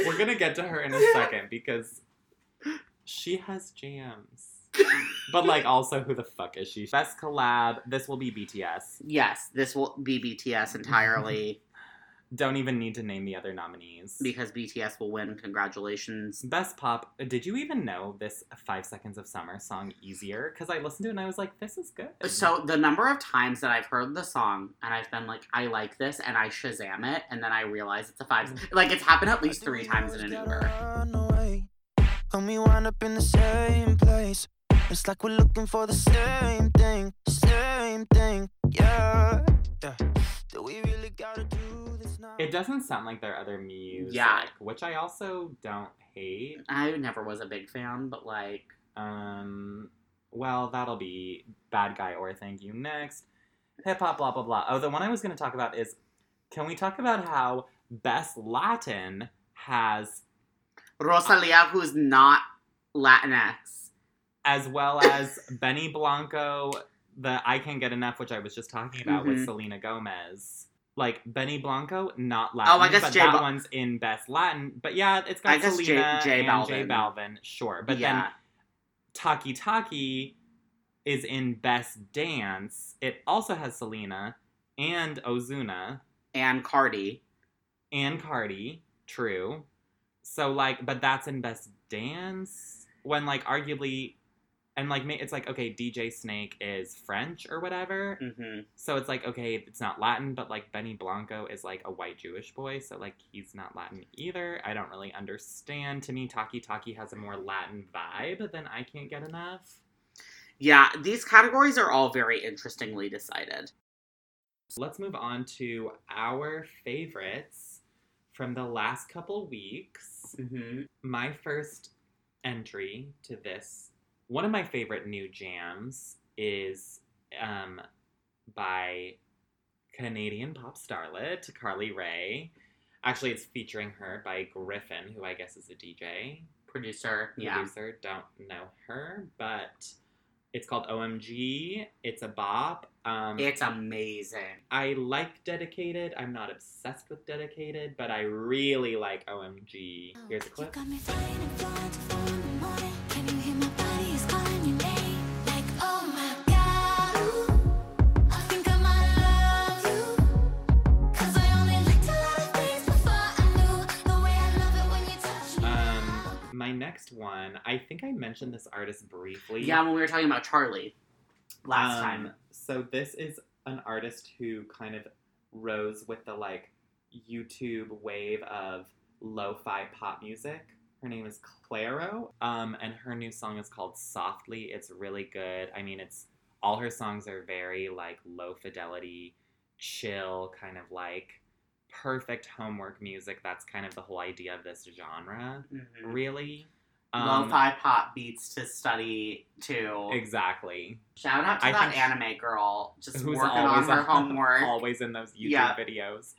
We're gonna get to her in a second because she has jams. But like, also, who the fuck is she? Best collab. This will be BTS. Yes, this will be BTS entirely Don't even need to name the other nominees. because BTS will win. Congratulations. Best pop. Did you even know this Five Seconds of Summer song easier? Because I listened to it and I was like, this is good. So the number of times that I've heard the song and I've been like, I like this, and I Shazam it, and then I realize it's a five. Like it's happened at least three times in an Uber. And we wind up in the same place. It's like we're looking for the same thing, same thing, yeah. yeah. Do we really gotta do this now? It doesn't sound like their other music, Yeah. which I also don't hate. I never was a big fan, but like, Um, well, that'll be Bad Guy or Thank You next. Hip hop, blah blah blah. Oh, the one I was going to talk about is, can we talk about how Best Latin has Rosalia, who's not Latinx. as well as Benny Blanco, the I Can't Get Enough, which I was just talking about with Mhm. Selena Gomez. Like Benny Blanco, not Latin. Oh, I guess but J that Bal- one's in Best Latin. But yeah, it's got I guess J- Selena J and J Balvin. Balvin, sure. But yeah, then Taki Taki is in Best Dance. It also has Selena and Ozuna and Cardi. and Cardi. True. So like, but that's in Best Dance when like arguably, and like it's like okay, DJ Snake is French or whatever. hmm So it's like okay, it's not Latin, but like Benny Blanco is like a white Jewish boy, so like he's not Latin either. I don't really understand. To me, Taki Taki has a more Latin vibe than I can't get enough. Yeah, these categories are all very interestingly decided. Let's move on to our favorites from the last couple weeks. hmm My first entry to this, one of my favorite new jams is um, by Canadian pop starlet Carly Rae. Actually, it's featuring her by Gryffin, who I guess is a DJ Producer, yeah. producer. Don't know her, but It's called OMG. It's a bop. Um, It's amazing. I like Dedicated. I'm not obsessed with Dedicated, but I really like OMG. Here's a clip. got me flying and flying to four in the morning. Can you hear my body is calling your name? Like, oh my god, ooh, I think I might love you. 'Cause I only liked a lot of things before I knew the way I love it when you touch me. Um, my next one, I think I mentioned this artist briefly. Yeah, when we were talking about Charli last Um, time. So this is an artist who kind of rose with the like YouTube wave of lo-fi pop music. Her name is Clairo, um, and her new song is called Softly. It's really good. I mean, it's all her songs are very like low fidelity, chill, kind of like perfect homework music. That's kind of the whole idea of this genre, Mhm. really. Lo-fi pop beats to study to. Exactly. Shout out to I that anime girl, just working on always her homework. always in those YouTube Yeah. videos.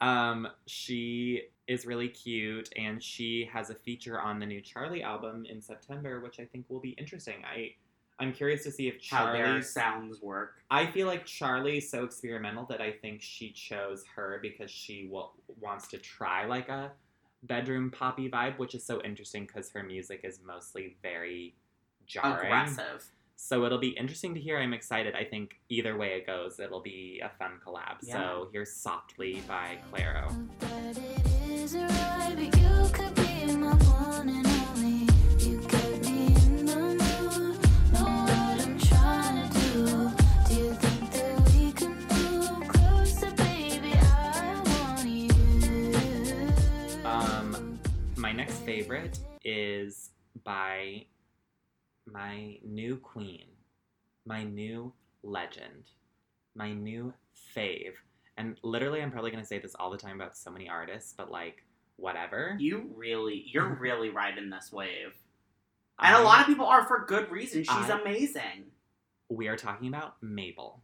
Um, she is really cute, and she has a feature on the new Charli album in September, which I think will be interesting. I I'm curious to see if How their Charli's. sounds work. I feel like Charli's so experimental that I think she chose her because she will, wants to try like a bedroom poppy vibe, which is so interesting because her music is mostly very jarring. Aggressive. So it'll be interesting to hear. I'm excited. I think either way it goes, it'll be a fun collab. So here's Softly by Clairo. Favorite is by my new queen, my new legend, my new fave. And literally, I'm probably going to say this all the time about so many artists, but like, whatever. You really, you're really riding this wave. And a I- lot of people are for good reason. She's I- amazing. We are talking about Mabel.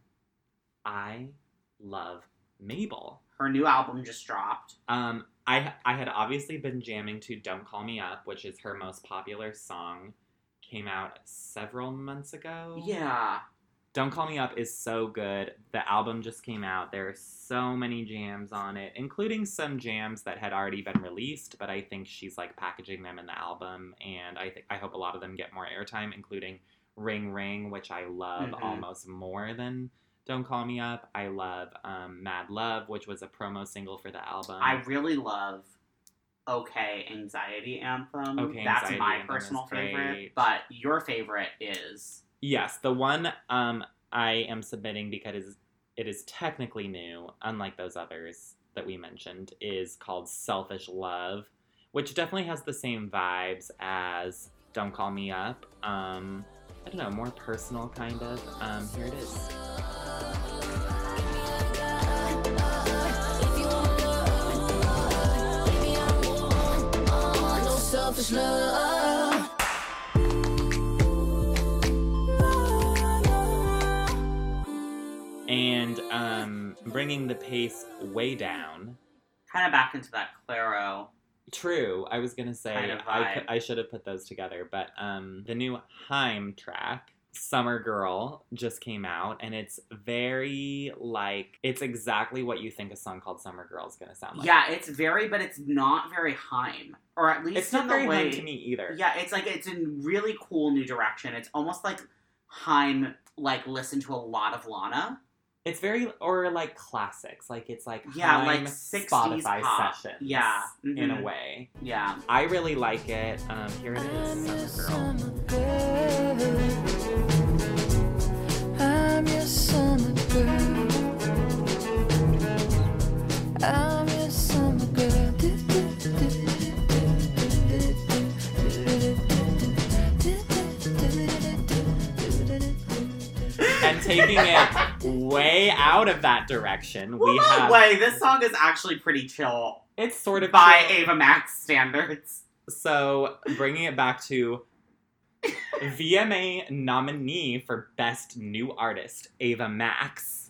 I love Mabel. Her new album just dropped. Um, I I had obviously been jamming to "Don't Call Me Up," which is her most popular song. Came out several months ago. Yeah. "Don't Call Me Up" is so good. The album just came out. There are so many jams on it, including some jams that had already been released. But I think she's like packaging them in the album, and I think I hope a lot of them get more airtime, including "Ring Ring," which I love Mhm. almost more than. Don't Call Me Up. I love um, Mad Love, which was a promo single for the album. I really love Okay Anxiety Anthem. OK That's Anxiety my Anthem personal favorite. But your favorite is Yes, the one um, I am submitting because it is technically new, unlike those others that we mentioned, is called Selfish Love, which definitely has the same vibes as Don't Call Me Up. Um, I don't know, more personal kind of. Um, here it is. Love. And um, bringing the pace way down. kind of back into that Clairo. True. I was gonna say Kind of I, I should have put those together, but um, the new Haim track, "Summer Girl," just came out, and it's very like it's exactly what you think a song called "Summer Girl" is gonna sound like. yeah, it's very, but it's not very Haim, or at least it's not in very the way. Haim to me either. Yeah, it's like it's in really cool new direction. It's almost like Haim like listened to a lot of Lana. It's very or like classics, like it's like Yeah, Haim like 60s Spotify pop. sessions. Yeah, in a mhm. way. Yeah. I really like it. Um, here it is, "Summer Girl." I'm And taking it way out of that direction, Well, we no have way. This song is actually pretty chill it's sort of by chill. Ava Max standards. So, bringing it back to VMA nominee for Best New Artist, Ava Max.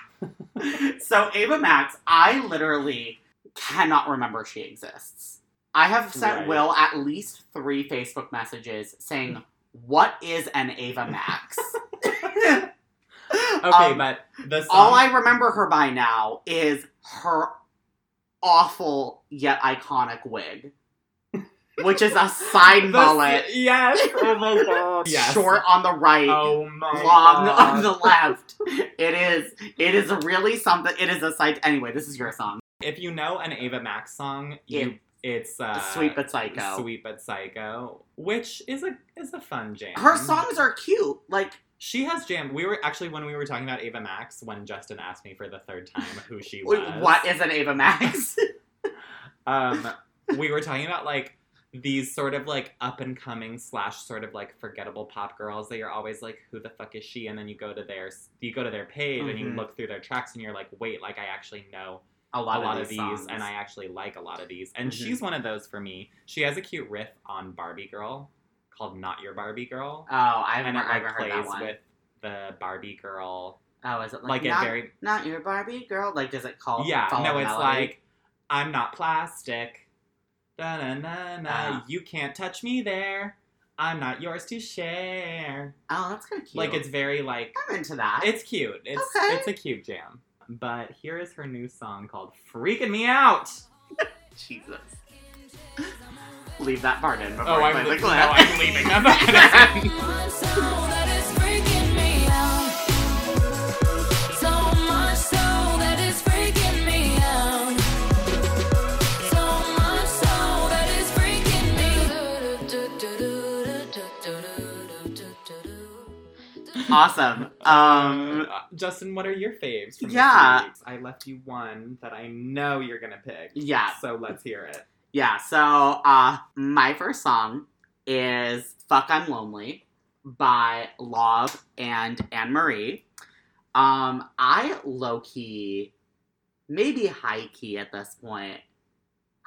so Ava Max, I literally cannot remember she exists. I have sent Right. Will at least three Facebook messages saying, what is an Ava Max? Okay, Um, but the song. All I remember her by now is her awful yet iconic wig, which is a side The- mullet, Yes. Oh my god. Yes. short on the right, Oh my long god. on the left. It is. It is really something. It is a sight. Anyway, this is your song. If you know an Ava Max song, you it's uh, Sweet but Psycho. Sweet but Psycho, which is a is a fun jam. Her songs are cute. Like She has jammed. We were actually when we were talking about Ava Max when Justin asked me for the third time who she was. what is an Ava Max? um, we were talking about like these sort of like up and coming slash sort of like forgettable pop girls that you're always like, who the fuck is she? And then you go to their you go to their page and you Mhm. look through their tracks and you're like, wait, like I actually know a a lot, lot of of these, these, songs. and I actually like a lot of these. And Mhm. she's one of those for me. She has a cute riff on Barbie Girl called "Not Your Barbie Girl," Oh, I haven't, and it like haven't heard that plays one. with the Barbie Girl, oh, is it like, like, it not, very not your Barbie girl? Like, does it call? yeah. No, it's melody? like I'm not plastic. Da na na na. Ah. You can't touch me there. I'm not yours to share. oh, that's kind of cute. Like it's very like I'm into that. it's cute. It's Okay. it's a cute jam. But here is her new song called "Freaking Me Out." Jesus. Leave that part in before Oh, I I'm, play the no. I'm leaving that back. One awesome. Um, Justin, what are your faves from Yeah. I left you one that I know you're gonna pick. Yeah. So let's hear it. yeah. So, uh, my first song is "Fuck I'm Lonely" by Lauv and Anne Marie. Um, I low key, maybe high key at this point,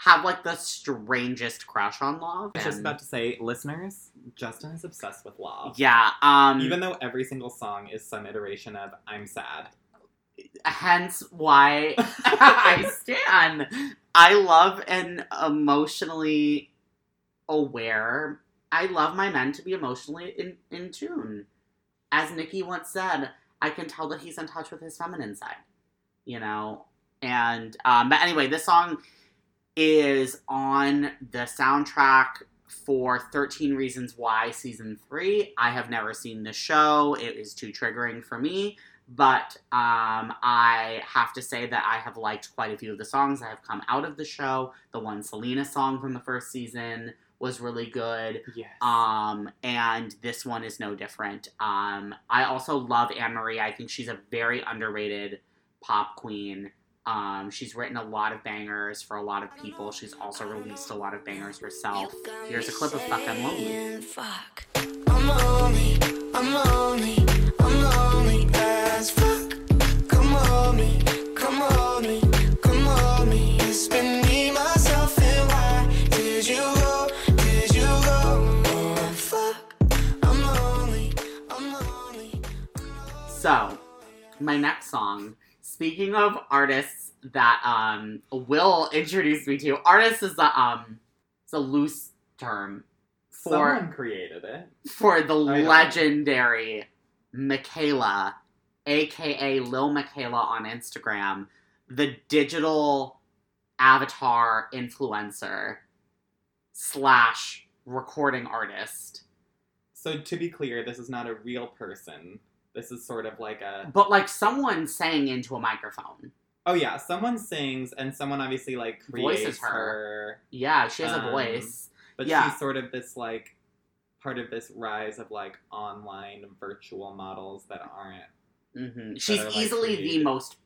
have like the strangest crush on Lauv. I was just about to say, listeners, Justin is obsessed with Lauv. yeah. Um, Even though every single song is some iteration of "I'm sad." hence why I stand. I love an emotionally aware. I love my men to be emotionally in, in tune. As Nicki once said, I can tell that he's in touch with his feminine side. You know? And um, but anyway, this song is on the soundtrack for 13 Reasons Why season 3. I have never seen the show. It is too triggering for me but um, I have to say that I have liked quite a few of the songs that have come out of the show. The one Selena song from the first season was really good, Yes. um, and this one is no different. Um, I also love Anne Marie. I think she's a very underrated pop queen. Um, she's written a lot of bangers for a lot of people. She's also released a lot of bangers herself. Here's a clip of Fuck I'm Lonely. Fuck. I'm lonely, I'm lonely, I'm lonely as fuck. Come hold me, come hold me, come hold me. It's been me, myself, and why did you go? Did you go? Oh, fuck. I'm lonely, I'm lonely. So, my next song, speaking of artists that um Will introduced me to, artist is a um it's a loose term for Someone created it. for the legendary Miquela, aka Lil Miquela on Instagram, the digital avatar influencer slash recording artist. So to be clear, this is not a real person. This is sort of like a But like someone saying into a microphone. oh yeah, someone sings and someone obviously like Voices her. her. Yeah, she has a Um, voice. But Yeah. she's sort of this like part of this rise of like online virtual models that aren't. hmm She's are, like, easily the most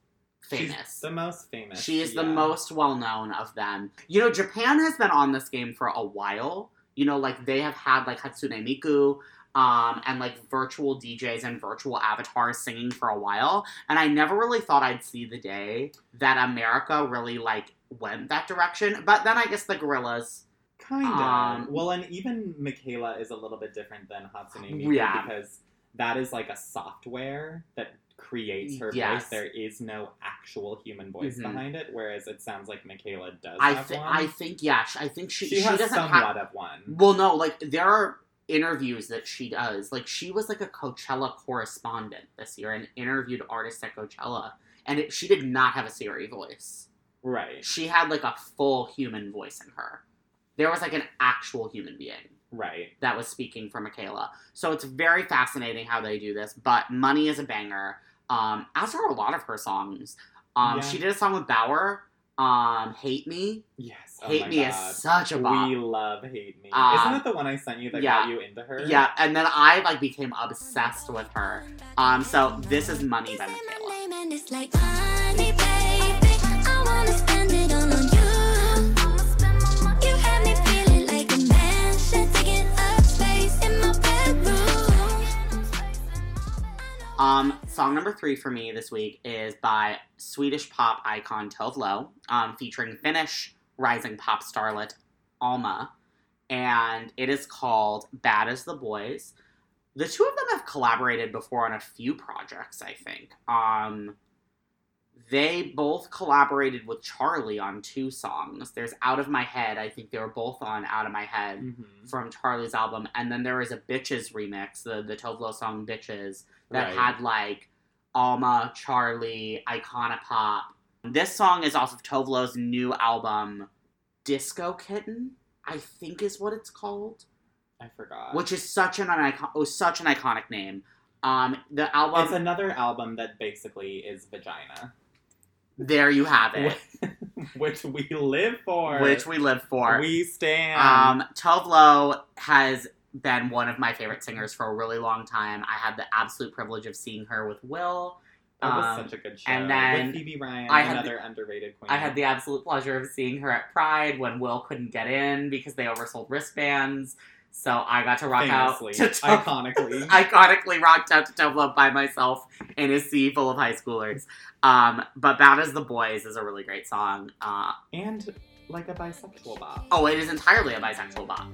She's famous. the most famous. She is the most well known of them. You know, Japan has been on this game for a while. You know, like they have had like Hatsune Miku, um, and like virtual DJs and virtual avatars singing for a while. And I never really thought I'd see the day that America really like went that direction. But then I guess the Gorillaz. Kind of. Um, well, and even Miquela is a little bit different than Hatsune Miku Yeah. because that is like a software that creates her Yes. voice. There is no actual human voice Mhm. behind it, whereas it sounds like Miquela does I have think one. I think yeah. I think she she, she, has doesn't somewhat have. of one. Well, no, like there are interviews that she does. Like she was like a Coachella correspondent this year and interviewed artists at Coachella, and it, she did not have a Siri voice. Right. She had like a full human voice in her. There was like an actual human being Right. that was speaking for Miquela. So it's very fascinating how they do this. But Money is a banger. Um, as are a lot of her songs. Um, Yeah. She did a song with Baauer. Um, Hate Me. Yes. Oh Hate my Me God. is such a bop. We love Hate Me. Uh, Isn't it the one I sent you that yeah. got you into her? Yeah, and then I like became obsessed with her. Um, so this is Money by Miquela. Um, song number three for me this week is by Swedish pop icon Tove Lo, um, featuring Finnish rising pop starlet Alma, and it is called "Bad as the Boys." The two of them have collaborated before on a few projects, I think. Um, they both collaborated with Charli on two songs. There's "Out of My Head." I think they were both on "Out of My Head." Mhm. from Charli's album, and then there was a Bitches remix, the the Tove Lo song Bitches, that Right. had like Alma, Charli, Icona Pop. This song is off of Tove Lo's new album, Disco Kitten, I think is what it's called, I forgot. which is such an icon- oh, such an iconic name. Um, the album, it's another album that basically is vagina, there you have it, which we live for. which we live for. we stand. Um, Tove Lo has been one of my favorite singers for a really long time. I had the absolute privilege of seeing her with Will. that was um, such a good show. and then with Phoebe Ryan, I had another underrated queen. I had the absolute pleasure of seeing her at Pride when Will couldn't get in because they oversold wristbands. So I got to rock famously, out to Tov- iconically. iconically rocked out to Tove Lo by myself in a sea full of high schoolers. Um, but Bad as the Boys is a really great song. Uh, and like a bisexual bop. oh, it is entirely a bisexual bop.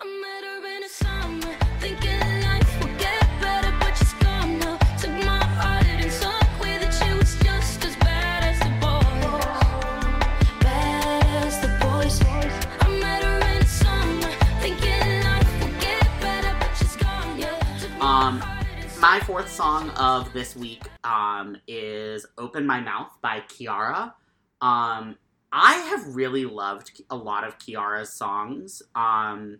I met her in the summer, thinking life would get better, but she's gone now. Took my heart and took with it. She was just as bad as the boys. Bad as the boys. I met her in the summer, thinking life would get better, but she's gone now. Took my Um, My fourth song of this week um, is "Open My Mouth" by Kiiara. Um, I have really loved a lot of Kiiara's songs. Um,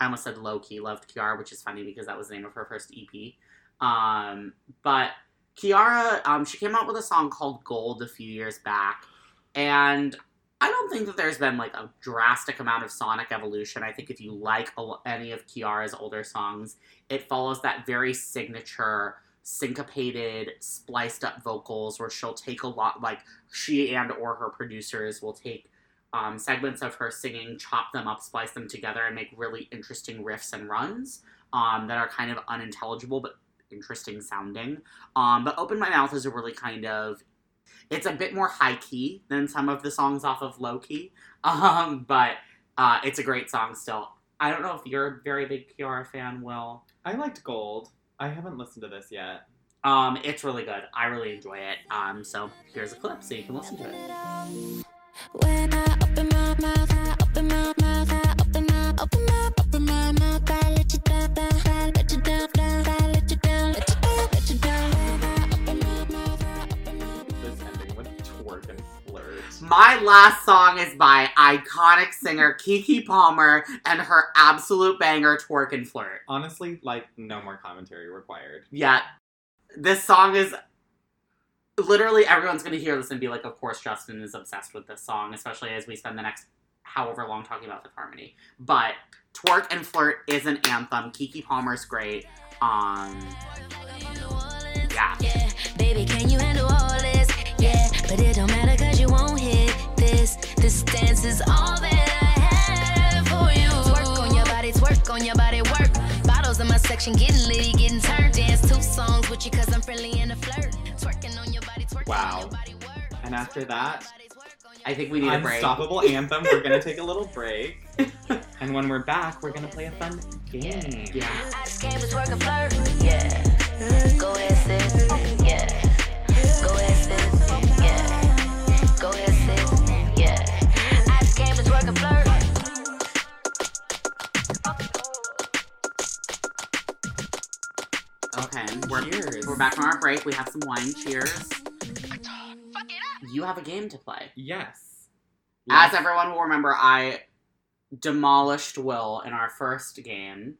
I almost said low key loved Kiiara, which is funny because that was the name of her first EP. Um, but Kiiara, um, she came out with a song called "Gold" a few years back, and I don't think that there's been like a drastic amount of sonic evolution. I think if you like any of Kiiara's older songs, it follows that very signature syncopated spliced up vocals where she'll take a lot like she and or her producers will take um, segments of her singing chop them up splice them together and make really interesting riffs and runs um, that are kind of unintelligible but interesting sounding. Um, but open my mouth is a really kind of it's a bit more high key than some of the songs off of low key um, but uh, it's a great song still. I don't know if you're a very big Kiiara fan will. I liked Gold. I haven't listened to this yet. Um, it's really good. I really enjoy it. Um, so here's a clip so you can listen to it. My last song is by iconic singer Keke Palmer and her absolute banger Twerk and Flirt. Honestly, like no more commentary required. Yeah, this song is literally everyone's gonna hear this and be like, of course Justin is obsessed with this song, especially as we spend the next however long talking about the Harmony. But Twerk and Flirt is an anthem. Keke Palmer's great. Um, yeah. Yeah, baby, but it don't matter cause you won't hit this. This dance is all that I have for you. Twerk on your body, twerk on your body, work. Bottles in my section, getting litty, getting turned. Dance two songs with you cause I'm friendly and a flirt. Twerking on your body, twerking Wow. on your body, work. And after that, I think we need a break. unstoppable anthem. We're gonna take a little break, and when we're back, we're gonna play a fun game. Yeah. I just came to twerk and flirt. Yeah. Go ahead, sis. Yeah. We're back from our break. We have some wine. Cheers. You have a game to play. Yes. As Let's- everyone will remember, I demolished Will in our first game.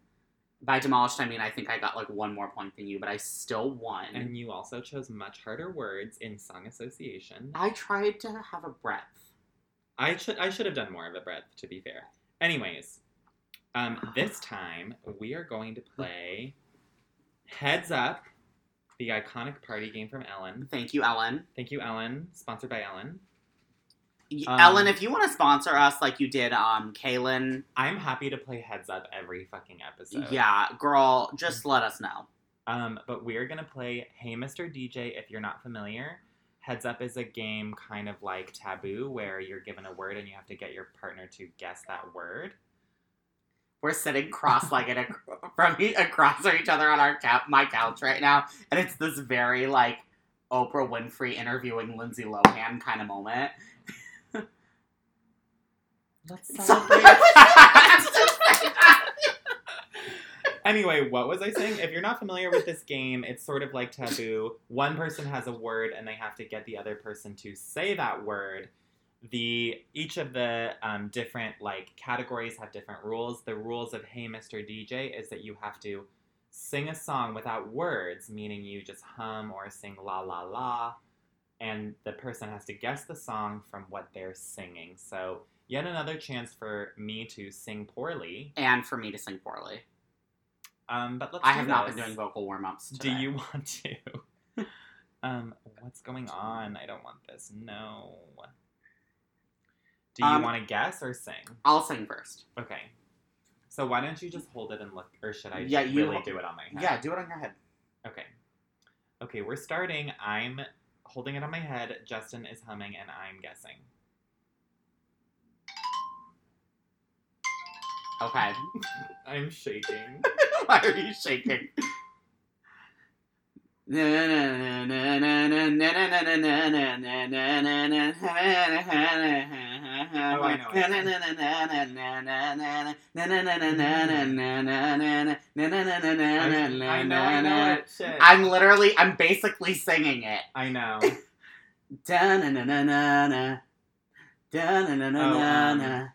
By demolished, I mean I think I got like one more point than you, but I still won. And you also chose much harder words in song association. I tried to have a breadth. I should I should have done more of a breadth, to be fair. Anyways, um, this time we are going to play Heads Up, the iconic party game from Ellen. Thank you, Ellen. Thank you, Ellen. Sponsored by Ellen. Y- Um, Ellen, if you want to sponsor us like you did um Kaylin, I'm happy to play Heads Up every fucking episode. yeah, girl, just let us know. Um, but we're gonna play Hey Mr. DJ if you're not familiar. Heads Up is a game kind of like Taboo where you're given a word and you have to get your partner to guess that word. We're sitting cross-legged ac- from e- across from each other on our couch, my couch right now, and it's this very like Oprah Winfrey interviewing Lindsay Lohan kind of moment. Let's Sorry. Anyway, what was I saying? If you're not familiar with this game, it's sort of like Taboo. One person has a word and they have to get the other person to say that word. The each of the um, different like categories have different rules. The rules of Hey Mr. DJ is that you have to sing a song without words, meaning you just hum or sing la la la, and the person has to guess the song from what they're singing. So yet another chance for me to sing poorly. and for me to sing poorly. Um, but let's. I have not been doing vocal warm-ups. Do you want to? um, what's going on? I don't want this. No. Do you Um, want to guess or sing? I'll sing first. Okay. So why don't you just hold it and look, or should I Yeah, you- really do it on my head? Yeah, do it on your head. Okay. Okay, we're starting. I'm holding it on my head. Justin is humming, and I'm guessing. Okay. I'm shaking. Why are you shaking? Oh, I'm literally, I'm basically singing it. I know. Da na na na na. Da na na na na.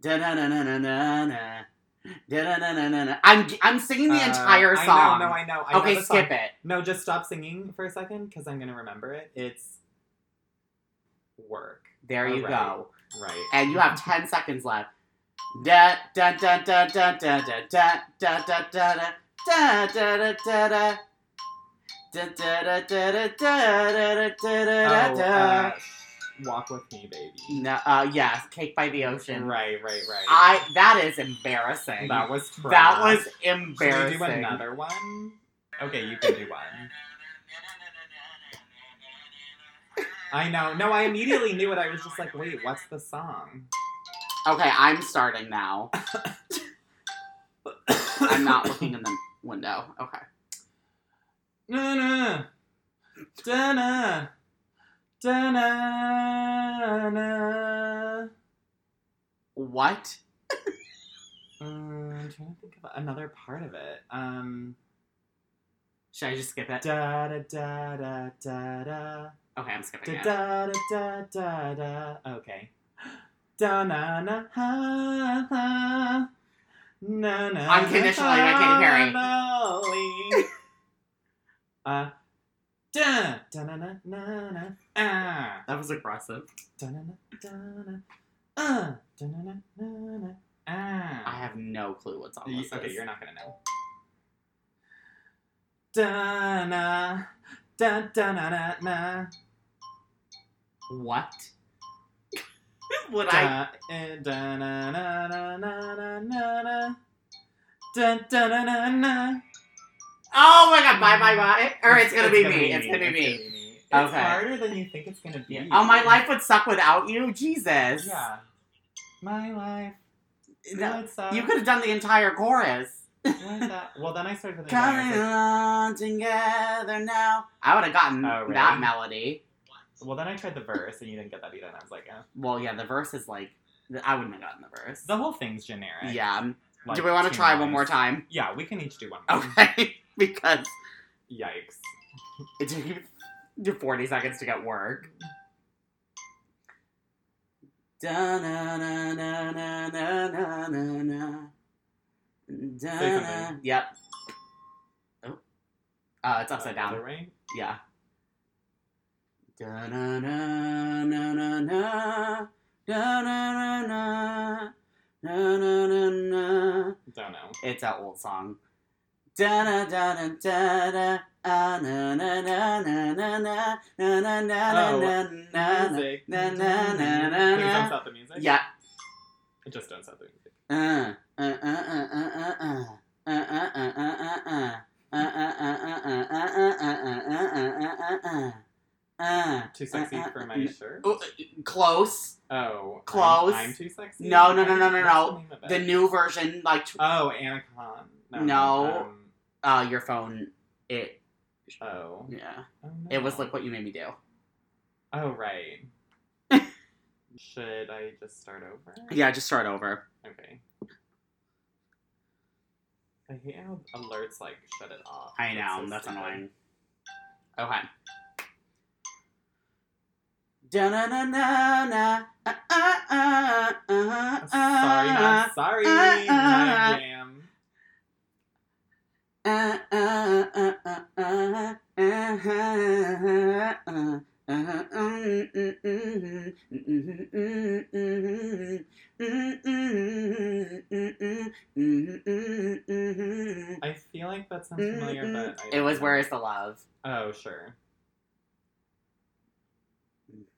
Da na na na na na na. Da, da, da, I'm I'm singing the uh, entire song. I no, I know. Okay, skip it. No, just stop singing for a second because I'm gonna remember it. It's work. There you go. Right. And you have ten seconds left. Da da da da da da da da da da da da da da da da. Da da da da da da da da da Oh, da. uh, walk with me, baby. No, uh, yes, Cake by the Ocean. Right, right, right. I that is embarrassing. that was trash. That was Should we embarrassing. do another one? Okay, you can do one. I know. No, I immediately knew it. I was just like, wait, what's the song? Okay, I'm starting now. I'm not looking in the window. Okay. Na na da na da na na. What? Um, I'm trying to think of another part of it. Um, Should I just skip it? da da da da da da Okay, I'm da skipping it. da da da da da. Okay. Da na na ha ha. Na na. Unconditionally by Katy Perry. Uh. Da da na na na na. Ah. That was aggressive. Da na na da na. Uh. Da na na na na. Ah. I have no clue what song Y- this Okay, you're not gonna know. Da na da da na na na. What? Would I? Da eh, da na na na na na na na. Da da na na na. Oh my god! Bye bye bye. Or it's gonna be me. It's gonna be me. It's Okay. harder than you think it's gonna be. Oh, my life would suck without you. Jesus. Yeah. My life. No, would suck you could have done the entire chorus. Without- Well, then I started to think. Coming I was on together now. I would have gotten Oh, really? that melody. like- well, then I tried the verse, and you didn't get that either. And I was like, eh. Well, yeah, the verse is like I wouldn't have gotten the verse. the whole thing's generic. yeah. Like, Do we want to try one more time? Yeah, we can each do one. Okay, because Yikes. It took you 40 seconds to get work. Da-na-na-na-na-na-na-na. Da-na- Yep. Oh. Uh, it's upside Other down. way? Yeah. Da-na-na-na-na-na. Da-na-na-na. Na-na-na-na. Don't know. It's an old song. Da da da da da da. Ah, na na na na na na na na na na na na. Na, na, na, na, Please na. don't stop the music. Yeah. It just don't stop the music. Too sexy for my shirt. Close. Oh, close. I'm, too sexy. No, no, no, no, no, no. The new version, like. Oh, Anacon. No, uh, your phone. It. Oh. Yeah. Oh, no. It was like what you made me do. Oh right. Should I just start over? Yeah, just start over. Okay. I hate how alerts like shut it off. I know, so that's stupid. annoying. Okay. Uh, uh, uh, uh, Sorry, uh, not sorry. uh, uh, not a jam. uh, uh, uh, uh, uh, uh, uh, uh, mm, mm, mm, mm, mm, mm, mm, mm, mm, mm, mm, mm, mm. I feel like that sounds familiar, but It was know. Where is the Love? Oh sure.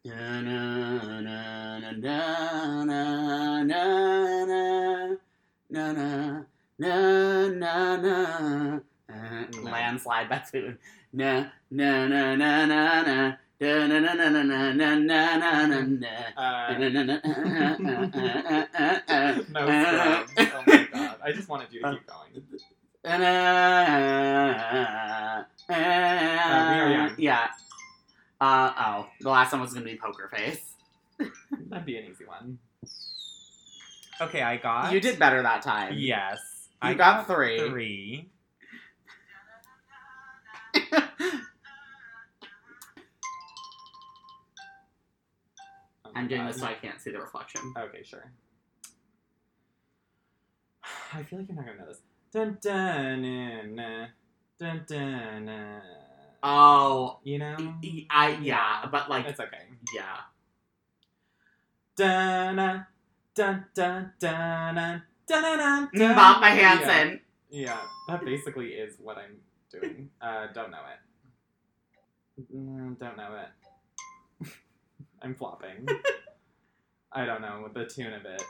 Na na na na na na na na na na na Uh, landslide buffoon na na na na na na na Oh my god. I just wanted you to keep going. young. yeah. Uh, oh, the last one was gonna be poker face. That'd be an easy one. Okay, I got. You did better that time. Yes. You I got three. Three. I'm doing God. this so I can't see the reflection. Okay, sure. I feel like you're not gonna know this. Dun dun dun dun. dun. Oh, you know, I yeah, but like it's okay. Yeah. Dun dun dun dun dun mm, dun dun. dun. Bob by Hanson. Yeah. yeah, that basically is what I'm doing. Uh, don't know it. Mm, don't know it. I'm flopping. I don't know the tune of it.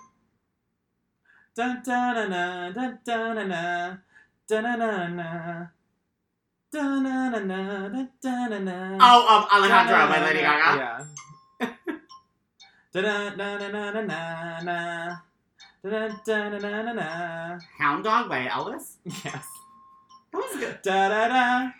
Dun dun dun dun dun dun dun dun dun dun dun. Dun dun dun dun dun dun dun. Oh, um, Alejandro by Lady Gaga. Yeah. Da-da-da-da-da-da-da-da. Da-da-da-da-da-da-da. Hound Dog by Elvis. Yes. That was good. Da-da-da.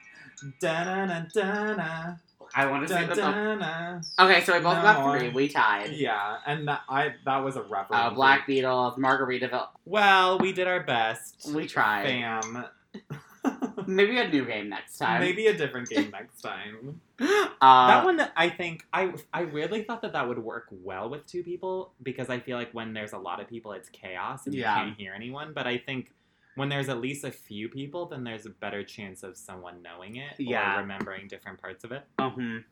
Da-da-da-da-da. I want to say that. the-. Okay, so we both No got three. We tied. Yeah, and that, I that was a reference. Uh. Black Beatles, Margaritaville. Well, we did our best. We tried. Fam. Maybe a new game next time. Maybe a different game next time. Uh, that one, I think, I I really thought that that would work well with two people because I feel like when there's a lot of people, it's chaos and Yeah. you can't hear anyone. But I think when there's at least a few people, then there's a better chance of someone knowing it Yeah. or remembering different parts of it. mhm.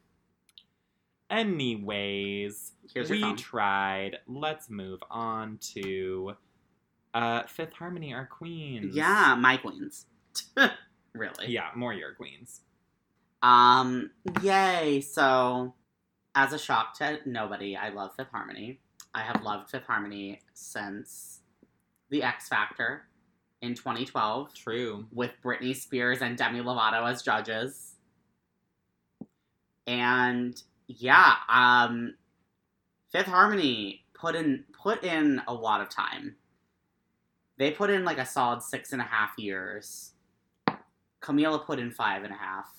Anyways, Here's we tried. Let's move on to uh, Fifth Harmony, our queens. Yeah, my queens. really. Yeah, more your queens. Um, yay. So, as a shock to nobody, I love Fifth Harmony. I have loved Fifth Harmony since The X Factor in 2012 True. with Britney Spears and Demi Lovato as judges. And yeah, um, Fifth Harmony put in put in a lot of time. They put in like a solid six and a half years. Camila put in five and a half.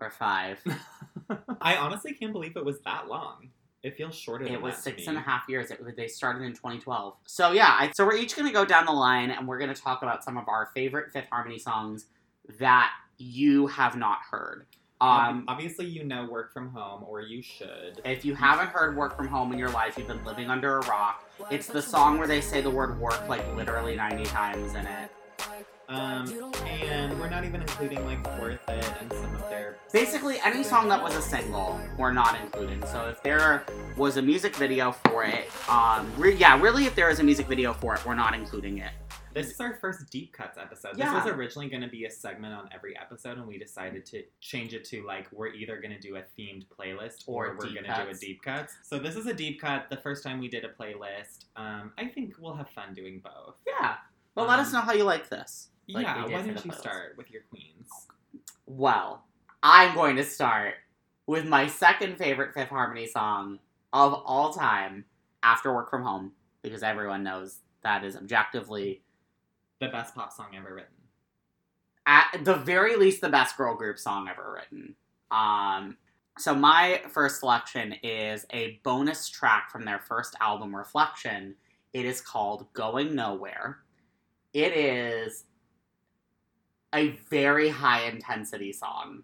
Or five. I honestly can't believe it was that long. It feels shorter than It was to me. and a half years. It they started in 2012. So yeah, I, so we're each gonna go down the line and we're gonna talk about some of our favorite Fifth Harmony songs that you have not heard. Um, obviously, you know work from home, or you should. if you haven't heard "Work from Home" in your life, you've been living under a rock. It's the song where they say the word "work" like literally ninety times in it. Um, and we're not even including like "Worth It" and some of their. Basically, any song that was a single, we're not including. So if there was a music video for it, um, re- yeah, really, if there is a music video for it, we're not including it. This is our first deep cuts episode. Yeah. This was originally going to be a segment on every episode, and we decided to change it to like we're either going to do a themed playlist or, Or we're going to do a deep cuts. So this is a deep cut. The first time we did a playlist, um, I think we'll have fun doing both. Yeah, but let us Um, know how you like this. Like yeah, why don't you start with your queens? Well, I'm going to start with my second favorite Fifth Harmony song of all time after Work From Home, because everyone knows that is objectively, The best pop song ever written. at the very least, the best girl group song ever written. Um, so my first selection is a bonus track from their first album, Reflection. It is called Going Nowhere. It is a very high intensity song.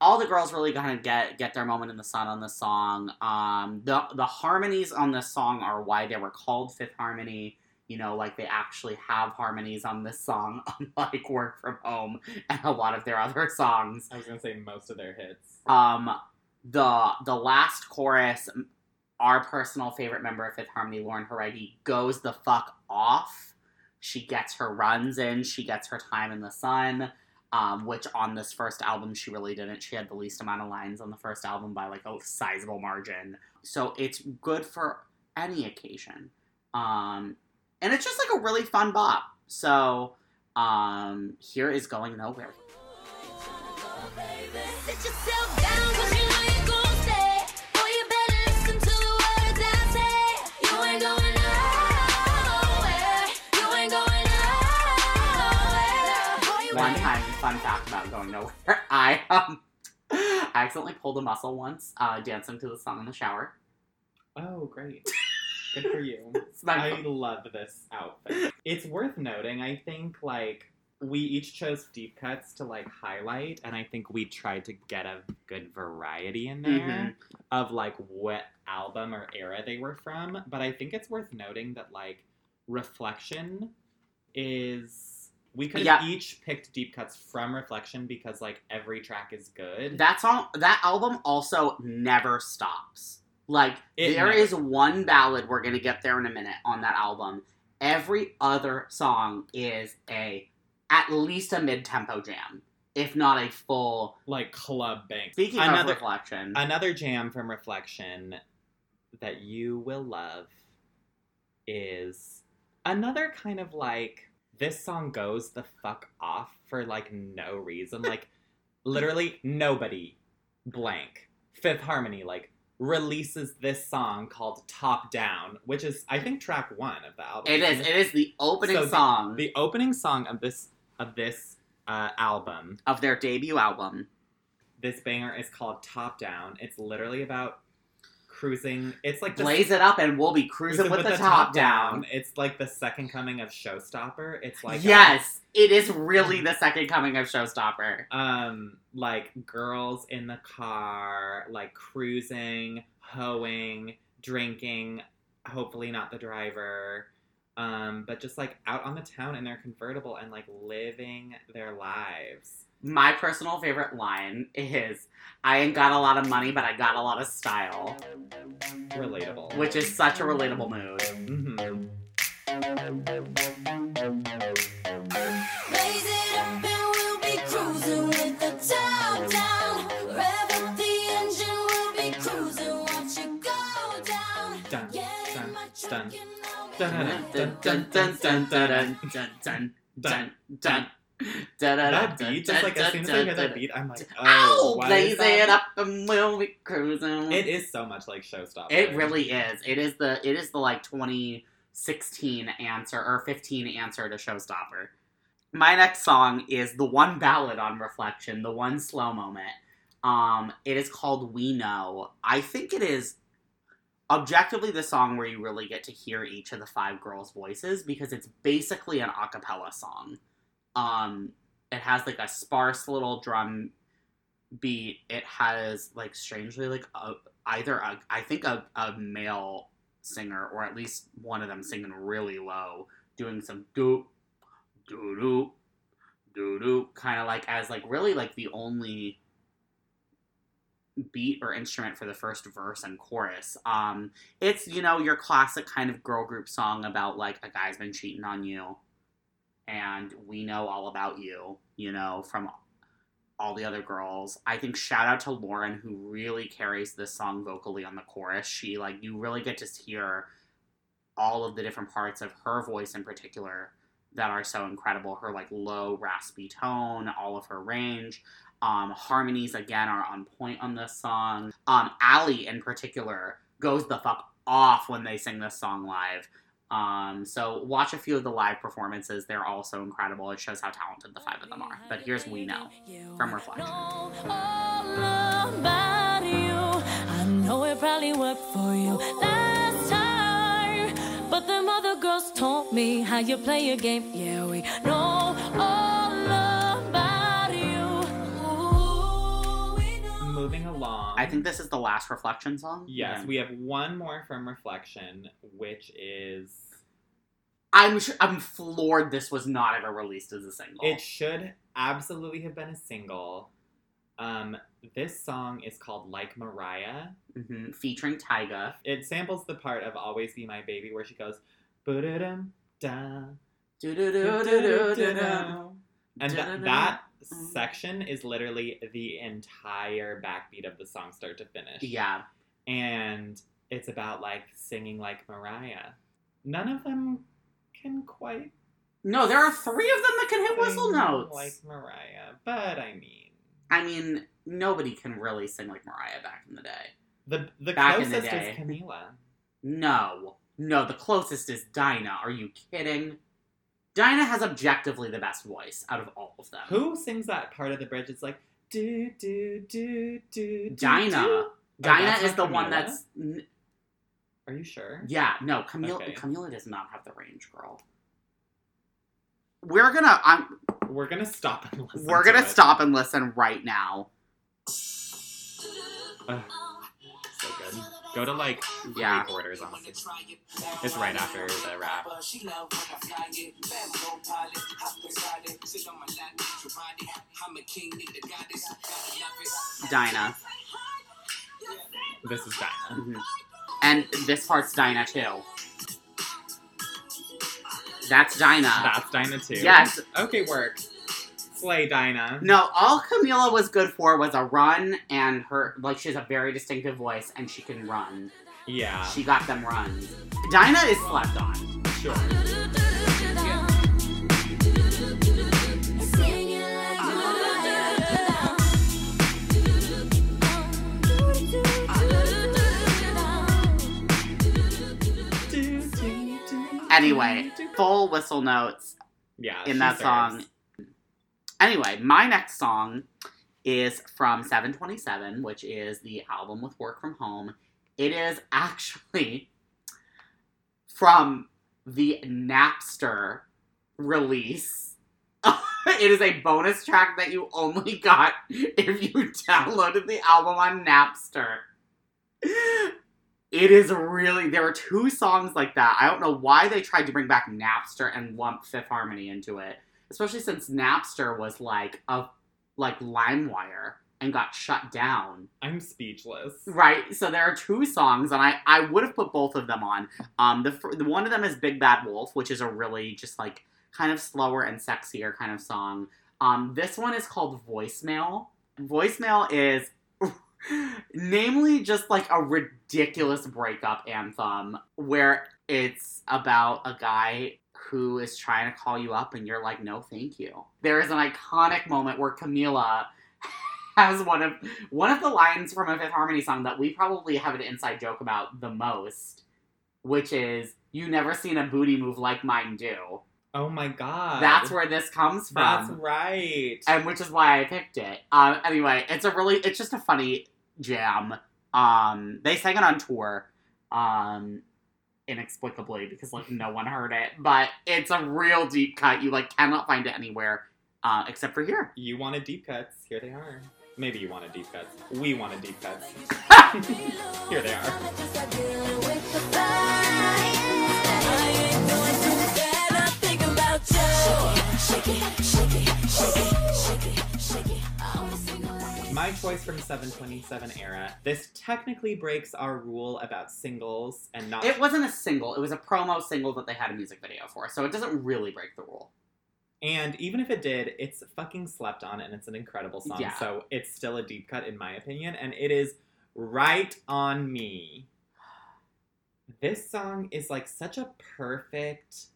All the girls really kind of get get their moment in the sun on this song. Um, the the harmonies on this song are why they were called Fifth Harmony. You know, like they actually have harmonies on this song, unlike Work From Home and a lot of their other songs. I was going to say most of their hits. Um, the the last chorus, our personal favorite member of Fifth Harmony, Lauren Jauregui, goes the fuck off. She gets her runs in. She gets her time in the sun. Um, which on this first album she really didn't. She had the least amount of lines on the first album by like a sizable margin. So it's good for any occasion. Um, and it's just like a really fun bop. So um, here is going nowhere. Fun fact about going nowhere. I um, I accidentally pulled a muscle once, uh, dancing to the song in the shower. Oh, great. Good for you. I love this outfit. It's worth noting, I think, like, we each chose deep cuts to, like, highlight, and I think we tried to get a good variety in there Mhm. of, like, what album or era they were from. But I think it's worth noting that, like, Reflection is. We could have Yeah. each picked deep cuts from Reflection because, like, every track is good. that song. That album also never stops. Like It there never- is one ballad we're gonna get there in a minute on that album. Every other song is a at least a mid tempo jam, if not a full. like, club bang. Speaking of Another- reflection, Another jam from Reflection that you will love is another kind of like this song goes the fuck off for like no reason. Like literally nobody blank. Fifth Harmony like releases this song called Top Down, which is I think track 1 of the album. it is. It is the opening So the- song the opening song of this of this uh, album of their debut album. this banger is called Top Down. It's literally about cruising. It's like Blaze it up, and we'll be cruising, with, the, top, down. It's like the second coming of Showstopper. It's like yes, it is really the second coming of Showstopper. um, like girls in the car, like cruising, hoeing, drinking. Hopefully not the driver. Um, but just like out on the town in their convertible and like living their lives. My personal favorite line is, "I ain't got a lot of money, but I got a lot of style," Relatable. which is such a relatable mood. Mhm. Raise it up and we'll be cruising with the top down. Rev up the engine, we'll be cruising. Watch it go down. Dun, Get dun, in my dun, truck and I'll be dun, Dun, dun, dun, dun, dun, dun, dun, dun, dun, dun. That beat, just like as soon as I hear that beat, I'm like, oh, why Blaze is that? it up and we'll be cruising. It is so much like Showstopper. It really is. It is the it is the like 2016 answer or 15 answer to Showstopper. My next song is the one ballad on Reflection, the one slow moment. Um, it is called We Know. I think it is objectively the song where you really get to hear each of the five girls' voices because it's basically an a cappella song. Um, it has like a sparse little drum beat. It has like strangely like a, either a I think a, a male singer or at least one of them singing really low, doing some doo doo doo doo doo kind of like as like really like the only beat or instrument for the first verse and chorus. Um it's you know your classic kind of girl group song about like a guy's been cheating on you and we know all about you, you know, from all the other girls. I think shout out to Lauren who really carries this song vocally on the chorus. She like you really get to hear all of the different parts of her voice in particular that are so incredible. Her like low raspy tone, all of her range. Um, harmonies again are on point on this song. Um, Allie in particular goes the fuck off when they sing this song live. Um, so watch a few of the live performances. They're also incredible. It shows how talented the five of them are. But here's We Know from Reflection. All time. But them other girls me how you play your game. Yeah, we know all I think this is the last Reflection song. Yes, Yeah. we have one more from Reflection, which is I'm sure, I'm floored this was not ever released as a single. it should absolutely have been a single. Um, this song is called Like Mariah. Mhm. Featuring Tyga. It samples the part of Always Be My Baby where she goes "Ba-da-dum, da, Do-do-do-do-do-do-do. and that that Mm. section is literally the entire backbeat of the song start to finish. Yeah. and it's about like singing like Mariah. None of them can quite No, there are three of them that can hit whistle notes. like Mariah, but I mean, I mean, nobody can really sing like Mariah back in the day. the the Back the closest day. is Camila. No. No, the closest is Dinah. Are you kidding? Dinah has objectively the best voice out of all of them. Who sings that part of the bridge? It's like do do do do. do, Dinah. do. Oh, Dinah that's is the one that's. n- Are you sure? Yeah, no, Camila. Okay. Camila does not have the range, girl. We're gonna. I'm. We're gonna stop and listen. We're gonna it. stop and listen right now. Ugh, so good. Go to like Yeah. three quarters, honestly. It's right after the rap. Dinah. This is Dinah. Mhm. And this part's Dinah too. That's Dinah. That's Dinah too. Yes. Okay, work. Slay Dinah. No, all Camila was good for was a run and her like she has a very distinctive voice and she can run. Yeah. She got them runs. Dinah is slept on. Sure. Sing it like Mariah. Anyway, full whistle notes Yeah. in she that serves. song. Anyway, my next song is from 727, which is the album with Work From Home. It is actually from the Napster release. it is a bonus track that you only got if you downloaded the album on Napster. It is really there are two songs like that. I don't know why they tried to bring back Napster and lump Fifth Harmony into it, especially since Napster was like a like LimeWire and got shut down. I'm speechless. Right. So there are two songs, and I I would have put both of them on. Um, the the one of them is Big Bad Wolf, which is a really just like kind of slower and sexier kind of song. Um, this one is called Voicemail. Voicemail is namely just like a ridiculous breakup anthem where it's about a guy who is trying to call you up and you're like no thank you there is an iconic moment where camila has one of one of the lines from a fifth harmony song that we probably have an inside joke about the most which is you never seen a booty move like mine do Oh my god. that's where this comes from That's right. and which is why I picked it. Um, anyway, it's a really, it's just a funny jam. Um, they sang it on tour, um, inexplicably because like no one heard it, but it's a real deep cut. You like cannot find it anywhere uh, except for here. You wanted deep cuts. Here they are. Maybe you wanted deep cuts. We wanted deep cuts. Here they are. Choice from 727 era. This technically breaks our rule about singles and not. It wasn't a single; it was a promo single that they had a music video for, so it doesn't really break the rule. And even if it did, it's fucking slept on and it's an incredible song. Yeah. So it's still a deep cut, in my opinion. And it is right on me. This song is like such a perfect,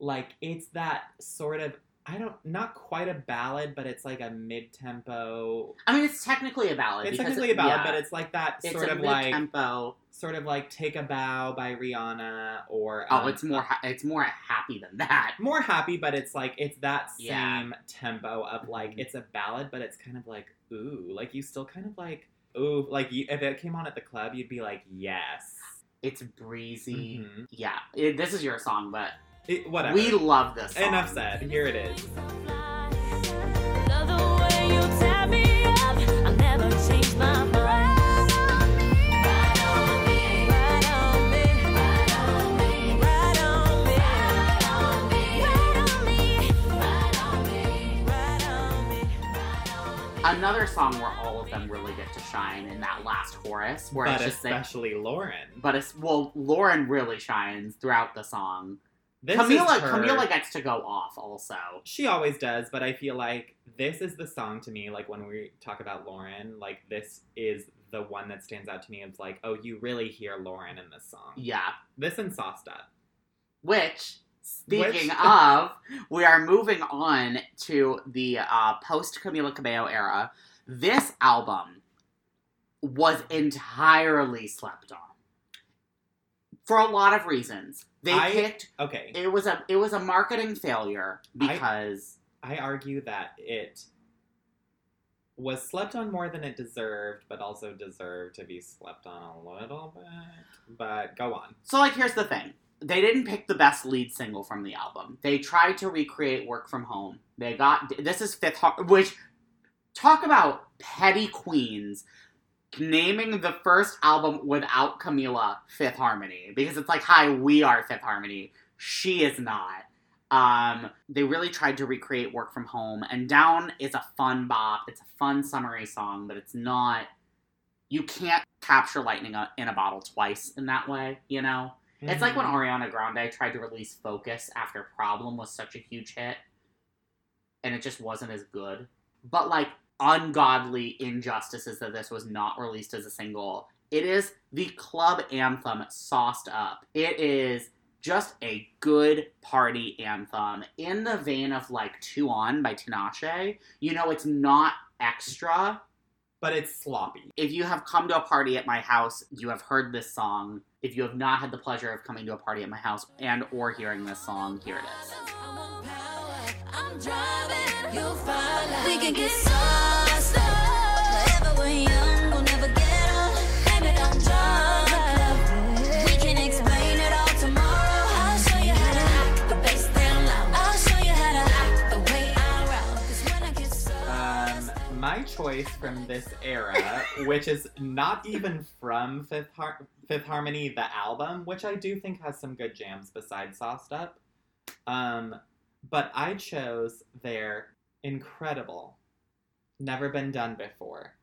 like, it's that sort of, I don't, not quite a ballad, but it's like a mid tempo. I mean, it's technically a ballad. It's technically a ballad, yeah, but it's like that it's sort of like, mid-tempo. sort of like Take a Bow by Rihanna or. Oh, um, it's more ha- it's more happy than that. more happy, but it's like it's that same Yeah. tempo of like Mhm. it's a ballad, but it's kind of like ooh, like you still kind of like ooh, like you, if it came on at the club, you'd be like yes, It's breezy. Mhm. Yeah, it, this is your song, but It- whatever. we love this. Song. Enough said. Here it is. Love the way you tie me up. I'll never change my mind. Ride on me, ride on me, ride on me, ride on me, ride on me, ride on me, ride on me, ride on me. Another song where all of them really get to shine in that last chorus, where but it's just like, especially Lauren. but it's well, Lauren really shines throughout the song. This Camila, Camila gets to go off also. She always does, but I feel like this is the song to me. Like when we talk about Lauren, like this is the one that stands out to me. It's like, oh, you really hear Lauren in this song. Yeah, This and Up. Which, speaking Which- of, we are moving on to the uh, post Camila Cabello era. This album was entirely slept on for a lot of reasons. They I- picked Okay. it was a it was a marketing failure I- because I argue that it was slept on more than it deserved, but also deserved to be slept on a little bit. But go on. so like here's the thing. They didn't pick the best lead single from the album. They tried to recreate Work From Home. They got this is Fifth Har- which talk about petty queens naming the first album without Camila Fifth Harmony because it's like hi we are Fifth Harmony. She is not. Um, they really tried to recreate Work From Home, and Down is a fun bop. It's a fun summery song, but it's not. You can't capture lightning in a bottle twice in that way, you know. It's like when Mhm. Ariana Grande tried to release Focus after Problem was such a huge hit, and it just wasn't as good. But like ungodly injustices that this was not released as a single. It is the club anthem sauced up. It is just a good party anthem in the vein of like Two On by Tinashe. You know, it's not extra. but it's sloppy. If you have come to a party at my house, you have heard this song. If you have not had the pleasure of coming to a party at my house and or hearing this song, here it is. I'm on power. I'm driving. You'll follow. We can get sauced up. Forever we're young, we'll never get old. Blame it on drugs. We can explain it all tomorrow. I'll show you how to act the bass down low. I'll show you how to act the way I roll. 'Cause when I get sauced, Um, my choice from this era, which is not even from Fifth, Har- Fifth Harmony, the album, which I do think has some good jams besides Sauced Up. Um, but I chose their incredible, never been done before,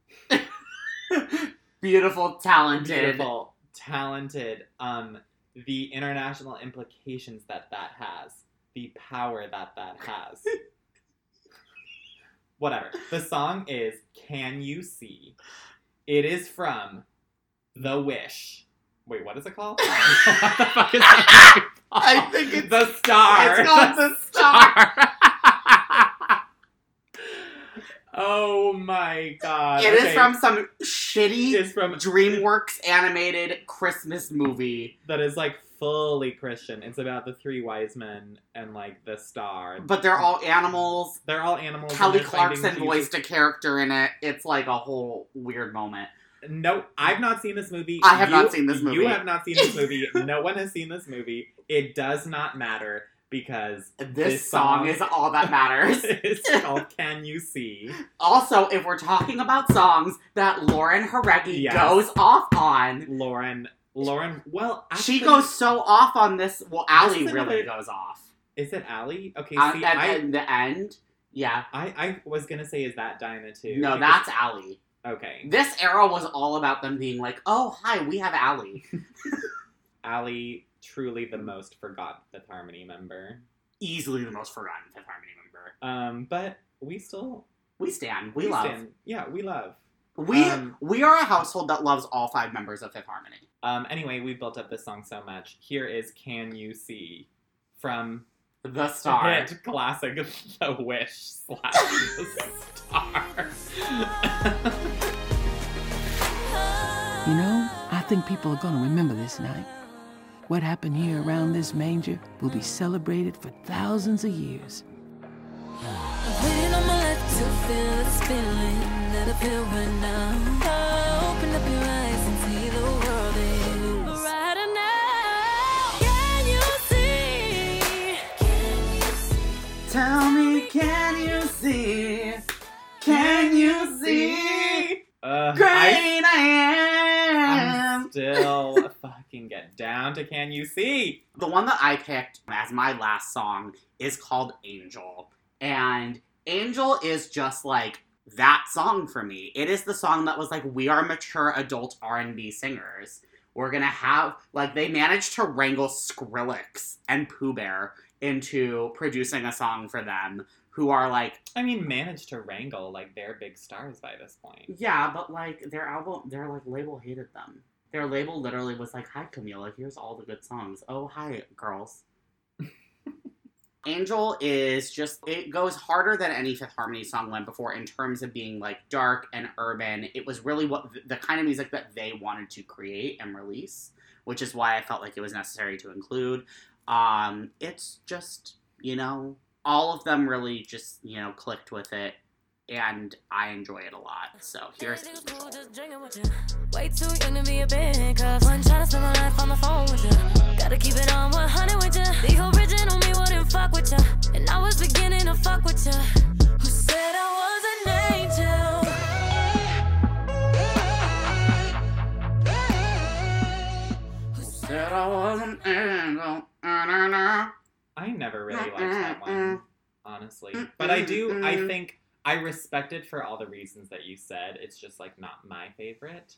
Beautiful, talented. beautiful, talented. Um, the international implications that that has, the power that that has. Whatever. The song is "Can You See." It is from The Wish. Wait, what is it called? what the fuck is that? I think it's- the star. It's called The Star. oh my god! It is Okay. from some shitty It's from DreamWorks animated Christmas movie, that is like fully Christian. It's about the three wise men and like the star. but they're all animals. They're all animals. Kelly Clarkson voiced a character in it. It's like a whole weird moment. No, I've not seen this movie. I have You- not seen this movie. You have not seen this movie. no one has seen this movie. It does not matter. because This, This song, song- is all that matters. it's called Can You See? also, if we're talking about songs that Lauren Jauregui Yes. goes off on, Lauren, Lauren, well, actually, she goes so off on this. Well, Allie really another- goes off. Is it Allie? Okay, Uh, see, at, I, at the end, yeah. I, I was gonna say, is that Dinah too? No, Because- that's Allie. Okay. This era was all about them being like, "Oh, hi, we have Allie." Allie, truly the most forgotten Fifth Harmony member. Easily the most forgotten Fifth Harmony member. Um, but we still We stand. We, love. stand- Yeah, we love. We Um, we are a household that loves all five members of Fifth Harmony. Um, anyway, we built up this song so much. Here is "Can You See" from The the star. hit classic "The Wish" slash "The Star." think people are gonna remember this night. What happened here around this manger will be celebrated for thousands of years. Waiting on my life to feel this feeling that I feel right now. Oh, open up your eyes and see the world is brighter now. Can you see? Can you see? Tell me, can you see? Can you see? Uh, Great I I'm am. Still fucking get down to "Can You See." The one that I picked as my last song is called Angel. And Angel is just like that song for me. It is the song that was like we are mature adult R&B singers. We're going to have like they managed to wrangle Skrillex and Poo Bear into producing a song for them who are like I mean, managed to wrangle like they're big stars by this point. yeah, but like their album their like label hated them. Their label literally was like, "Hi Camila, here's all the good songs. Oh, hi girls." Angel is just it goes harder than any Fifth Harmony song went before in terms of being like dark and urban. It was really what the kind of music that they wanted to create and release, which is why I felt like it was necessary to include. Um, it's just you know all of them really just you know clicked with it, and I enjoy it a lot. So here's Niggas Angel. cool, just drinking with you. Way too young to be a big cup. One trying to spend my life on the phone with you. Gotta keep it on 100 with you. The original me wouldn't fuck with you. And I was beginning to fuck with you. Who said I was an angel? Who said Said I was an angel. I never really liked that one, honestly. But I do. I think I respect it for all the reasons that you said. It's just like not my favorite.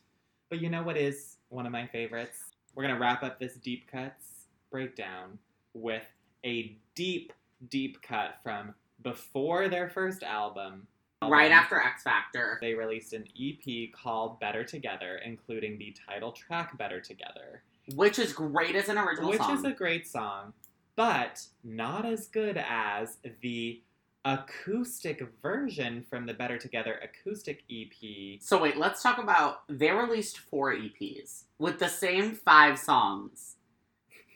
But you know what is one of my favorites? We're gonna wrap up this deep cuts breakdown with a deep, deep cut from before their first album. Right album. after X Factor. They released an EP called Better Together, including the title track Better Together, Which is great as an original song. which song. is a great song, but not as good as the acoustic version from the Better Together acoustic EP. so wait, let's talk about they released four EPs with the same five songs.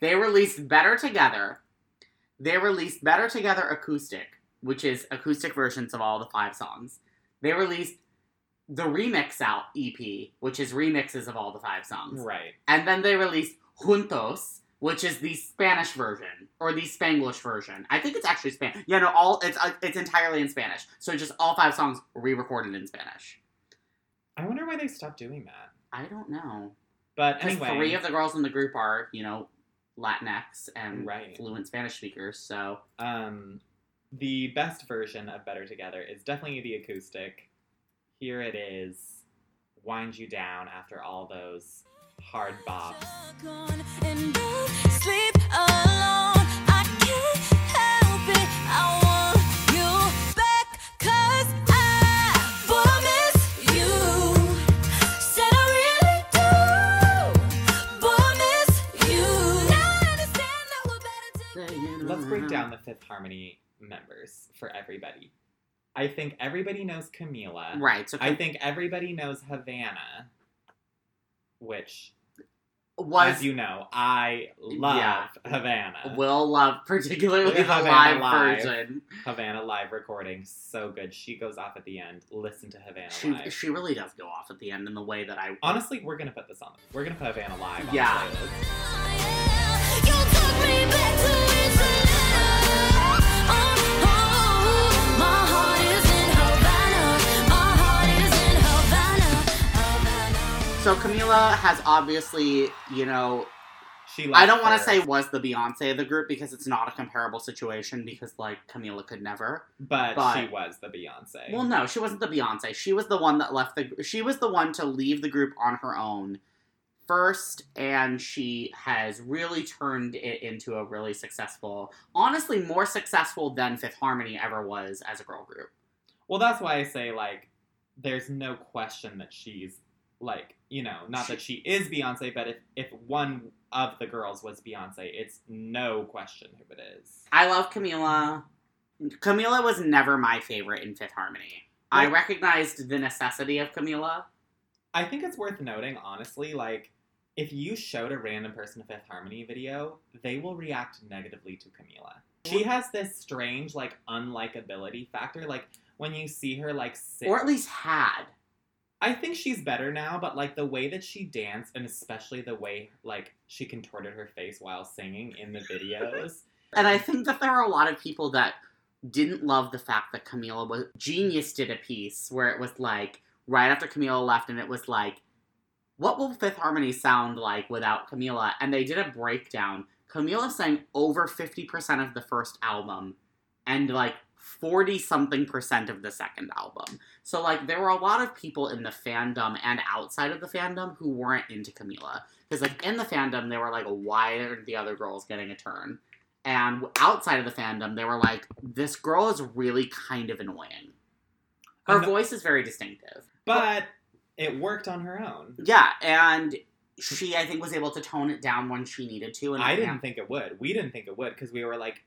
They released Better Together. They released Better Together Acoustic, which is acoustic versions of all the five songs. They released the Remix Out EP, which is remixes of all the five songs. Right. And then they released Juntos, which is the Spanish version or the Spanglish version. I think it's actually Spanish. Yeah, no, all it's uh, it's entirely in Spanish. So just all five songs re-recorded in Spanish. I wonder why they stopped doing that. I don't know. But Because anyway, three of the girls in the group are, you know, Latinx and Right. fluent Spanish speakers. So um, the best version of Better Together is definitely the acoustic. Here it is, Wind you down after all those hard bops. And don't sleep alone. I can't help it. I want you back 'cause I promise you. Said I really do. Boy, I miss you. Now I understand that we're better together. Let's break down the Fifth Harmony members for everybody. I think everybody knows Camila. right. So I think everybody knows Havana, which, was as you know, I love Yeah. Havana. will love particularly the Havana live, Live. version. Havana live recording, so good. She goes off at the end. Listen to Havana She live. she really does go off at the end in the way that I Honestly, we're gonna put this on. We're gonna put Havana live. On Yeah. Camila has obviously, you know, She. I don't want to say was the Beyonce of the group because it's not a comparable situation because like Camila could never. but, but- she was the Beyonce. Well, no, she wasn't the Beyonce. She was the one that left the. She was the one to leave the group on her own first, and she has really turned it into a really successful, honestly, more successful than Fifth Harmony ever was as a girl group. Well, that's why I say like, there's no question that she's like, you know, not that she is Beyonce, but if if one of the girls was Beyonce, it's no question who it is. I love Camila. Camila was never my favorite in Fifth Harmony. I recognized the necessity of Camila. I think it's worth noting, honestly, like if you showed a random person a Fifth Harmony video, they will react negatively to Camila. She has this strange like unlikability factor. Like when you see her like sit, Or at least had. I think she's better now, but like the way that she danced, and especially the way like she contorted her face while singing in the videos. And I think that there are a lot of people that didn't love the fact that Camila was Genius did a piece where it was like right after Camila left and it was like what will Fifth Harmony sound like without Camila? And they did a breakdown. Camila sang over 50% of the first album and like 40 something percent of the second album. So like there were a lot of people in the fandom and outside of the fandom who weren't into Camila. Because like in the fandom they were like, why aren't the other girls getting a turn? And outside of the fandom, they were like, this girl is really kind of annoying. Her the- voice is very distinctive. But it worked on her own. Yeah, and she, I think, was able to tone it down when she needed to. And I didn't think it would. We didn't think it would because we were like,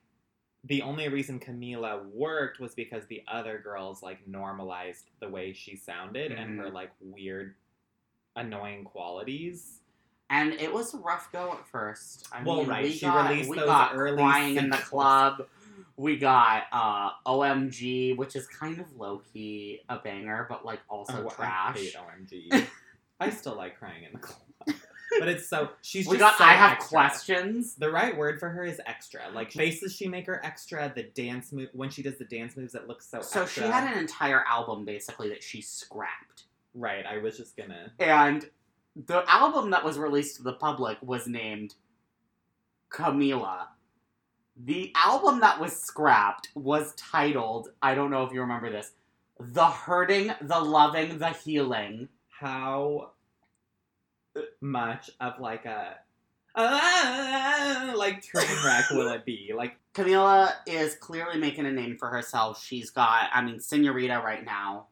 the only reason Camila worked was because the other girls like normalized the way she sounded and her like weird, annoying qualities. And it was a rough go at first. I Well, mean, right, we she got, released we those got early crying in the club. We got uh, OMG, which is kind of low key a banger, but like also Oh, trash. I hate OMG. I still like crying in the club, but it's so she's we just got so I have extra. questions. The right word for her is extra. Like faces she make her extra. The dance move when she does the dance moves, it looks so. So extra. she had an entire album basically that she scrapped. right. I was just gonna. And the album that was released to the public was named Camila. The album that was scrapped was titled, I don't know if you remember this, The Hurting, The Loving, The Healing. how much of like a ah, like train wreck will it be? Like Camila is clearly making a name for herself. She's got, I mean, Senorita right now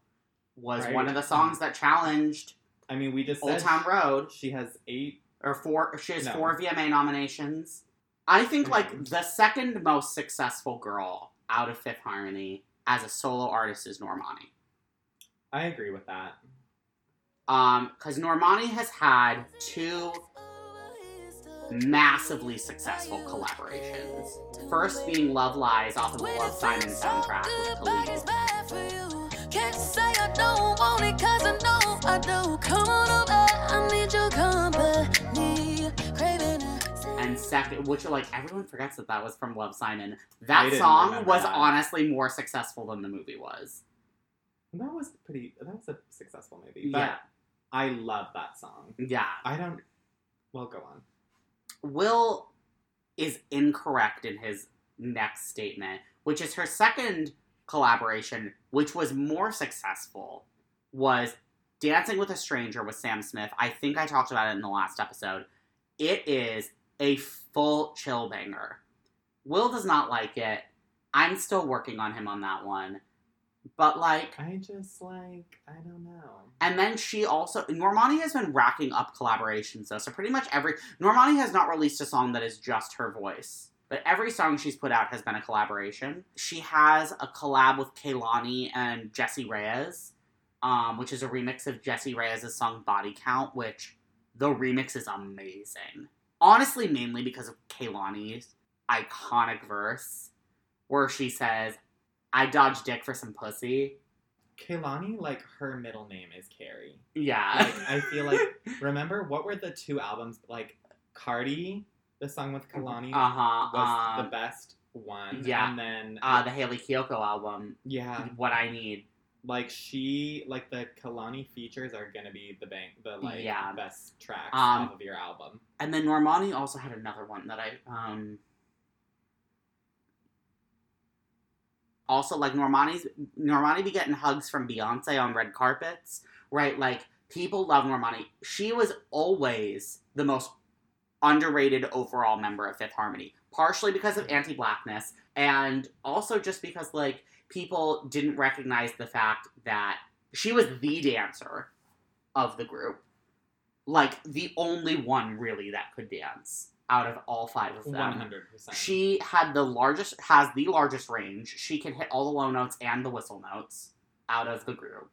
was Right. one of the songs that challenged I mean, we just Old Town Road. She has eight. or four she has No. four VMA nominations. I think like Mhm. the second most successful girl out of Fifth Harmony as a solo artist is Normani. I agree with that. Um, because Normani has had two massively successful collaborations. First being Love Lies off of the Love Simon soundtrack with Khalid. Can't say I don't want it cause I know I do. Come on over, I need your company. Craving it. And second, which are like everyone forgets that that was from Love Simon. That song was that. honestly more successful than the movie was. That was pretty. That was a successful movie. But Yeah, I love that song. yeah. I don't. Well, go on. Will is incorrect in his next statement, which is her second collaboration, which was more successful, was Dancing with a Stranger with Sam Smith. I think I talked about it in the last episode. It is a full chill banger. Will does not like it. I'm still working on him on that one. But like I just like. I don't know. and then she also Normani has been racking up collaborations though. So pretty much every Normani has not released a song that is just her voice. But every song she's put out has been a collaboration. She has a collab with Kehlani and Jessie Reyez, um, which is a remix of Jessie Reyez' song Body Count, which the remix is amazing. Honestly, mainly because of Kehlani's iconic verse where she says, I dodged dick for some pussy. Kehlani, like her middle name is Carrie. Yeah. Like I feel like. remember what were the two albums like? Cardi, the song with Kehlani, Uh huh. was Um, the best one. yeah. And then uh, the Hayley Kiyoko album, yeah, What I Need. Like she, like the Kehlani features are gonna be the bank, the like Yeah. best tracks Um, off of your album. And then Normani also had another one that I um also like Normani's Normani be getting hugs from Beyonce on red carpets, right? Like people love Normani. She was always the most underrated overall member of Fifth Harmony, partially because of anti-blackness and also just because like people didn't recognize the fact that she was the dancer of the group. Like the only one really that could dance out of all five of them. One hundred percent. She had the largest, has the largest range. She can hit all the low notes and the whistle notes out of the group.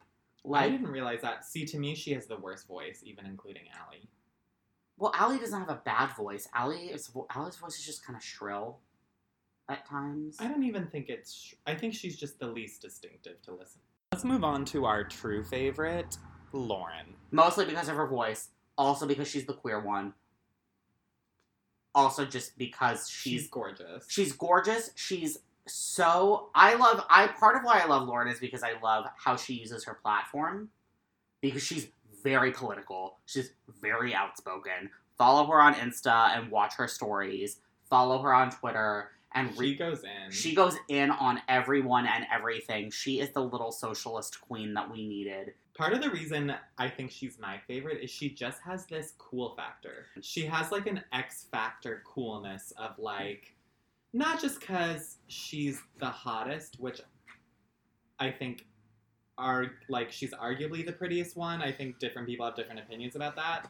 I didn't realize that. See, to me, she has the worst voice, even including Ally. well, Ally doesn't have a bad voice. Ally is Ally's voice is just kind of shrill at times. I don't even think it's. sh- I think she's just the least distinctive to listen. Let's move on to our true favorite, Lauren. Mostly because of her voice. Also because she's the queer one. Also just because She's she's gorgeous. she's gorgeous. She's so I love I part of why I love Lauren is because I love how she uses her platform because she's very political. She's very outspoken. Follow her on Insta and watch her stories. Follow her on Twitter and she goes in. she goes in on everyone and everything. She is the little socialist queen that we needed. Part of the reason I think she's my favorite is she just has this cool factor. She has like an X factor coolness of like, not just because she's the hottest, which I think are like she's arguably the prettiest one. I think different people have different opinions about that.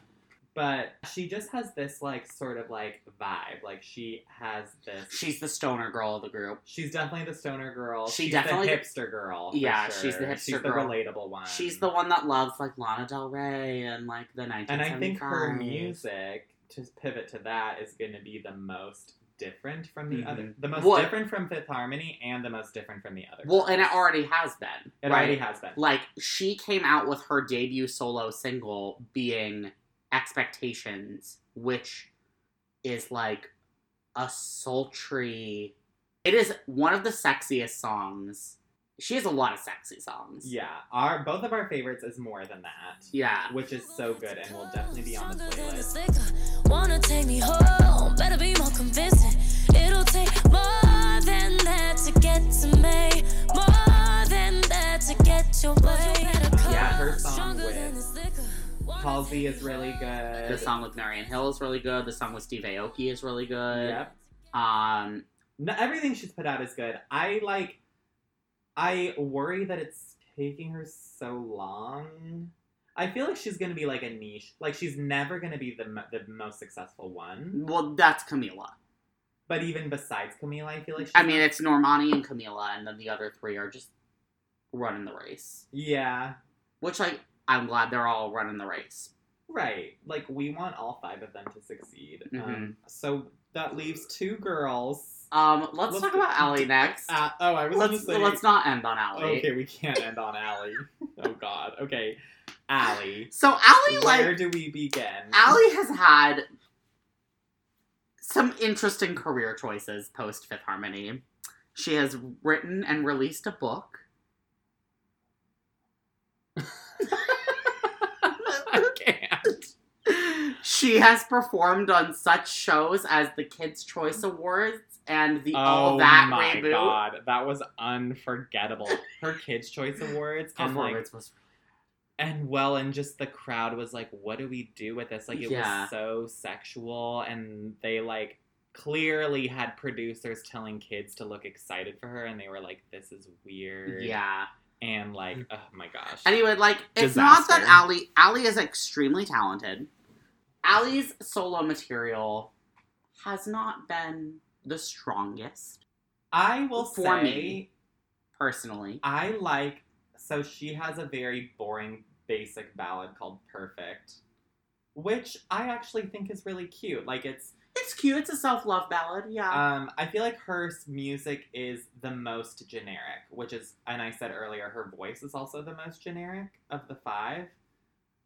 But she just has this like sort of like vibe. Like she has this. She's the stoner girl of the group. She's definitely the stoner girl. She she's definitely- the hipster girl. Yeah, she's the hipster She's girl. the relatable one. She's the one that loves like Lana Del Rey and like the 1975. And I think her music, to pivot to that, is going to be the most different from the Mhm. other. The most What- different from Fifth Harmony and the most different from the other. Well, and it already has been. it right? already has been. like she came out with her debut solo single being expectations which is like a sultry it is one of the sexiest songs she has a lot of sexy songs Yeah, our both of our favorites is more than that, yeah which is so good and will definitely be on the playlist. Wanna take me home? Better be more convincing. It'll take more than that to get to me. More than that to get your way. Yeah, her song Stronger with than this liquor. Wanna Halsey is really good. the song with Marian Hill is really good the song with steve aoki is really good Yep. um No, everything she's put out is good. I like. I worry that it's taking her so long. I feel like she's gonna be like a niche. Like she's never gonna be the mo- the most successful one. well that's camila But even besides Camila, I feel like she's i mean it's normani and camila and then the other three are just running the race yeah, which like i'm glad they're all running the race right. Like we want all five of them to succeed. Um, Mhm. so that leaves two girls. Um, let's, Let's talk about Ally next. Uh, oh, I was let's say. let's not end on Ally. Okay, we can't end on Ally. oh God. Okay, Ally. So Ally, Where like where do we begin? Ally has had some interesting career choices post Fifth Harmony. She has written and released a book. I can't. She has performed on such shows as the Kids' Choice Awards and the All oh That my reboot. god, that was unforgettable. Her Kids Choice Awards and like was and well and just the crowd was like what do we do with this like it Yeah. was so sexual and they like clearly had producers telling kids to look excited for her and they were like this is weird yeah. and like oh my gosh Anyway, like it's not that Ally Ally Ally is extremely talented. Ally's solo material has not been the strongest i will For say me. personally. i like so she has a very boring basic ballad called perfect which i actually think is really cute like it's It's cute. It's a self love ballad. Yeah. Um, I feel like her music is the most generic, which is, and I said earlier, her voice is also the most generic of the five.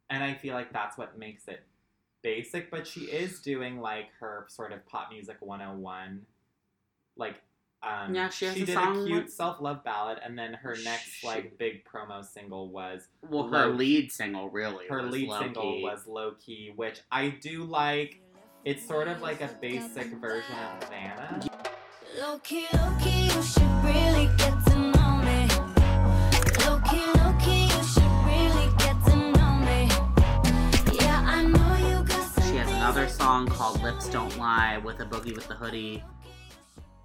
And I feel like that's what makes it basic, but she is doing like her sort of pop music 101, like Um, Yeah, she has she a did song a cute with- self love ballad, and then her next She- like big promo single was Well, her Low- lead single really. her was lead Low single Key. was Low Key, which I do like. It's sort of like a basic version of Havana. Low key, low key, another song called "Lips Don't Lie" with A Boogie wit da Hoodie,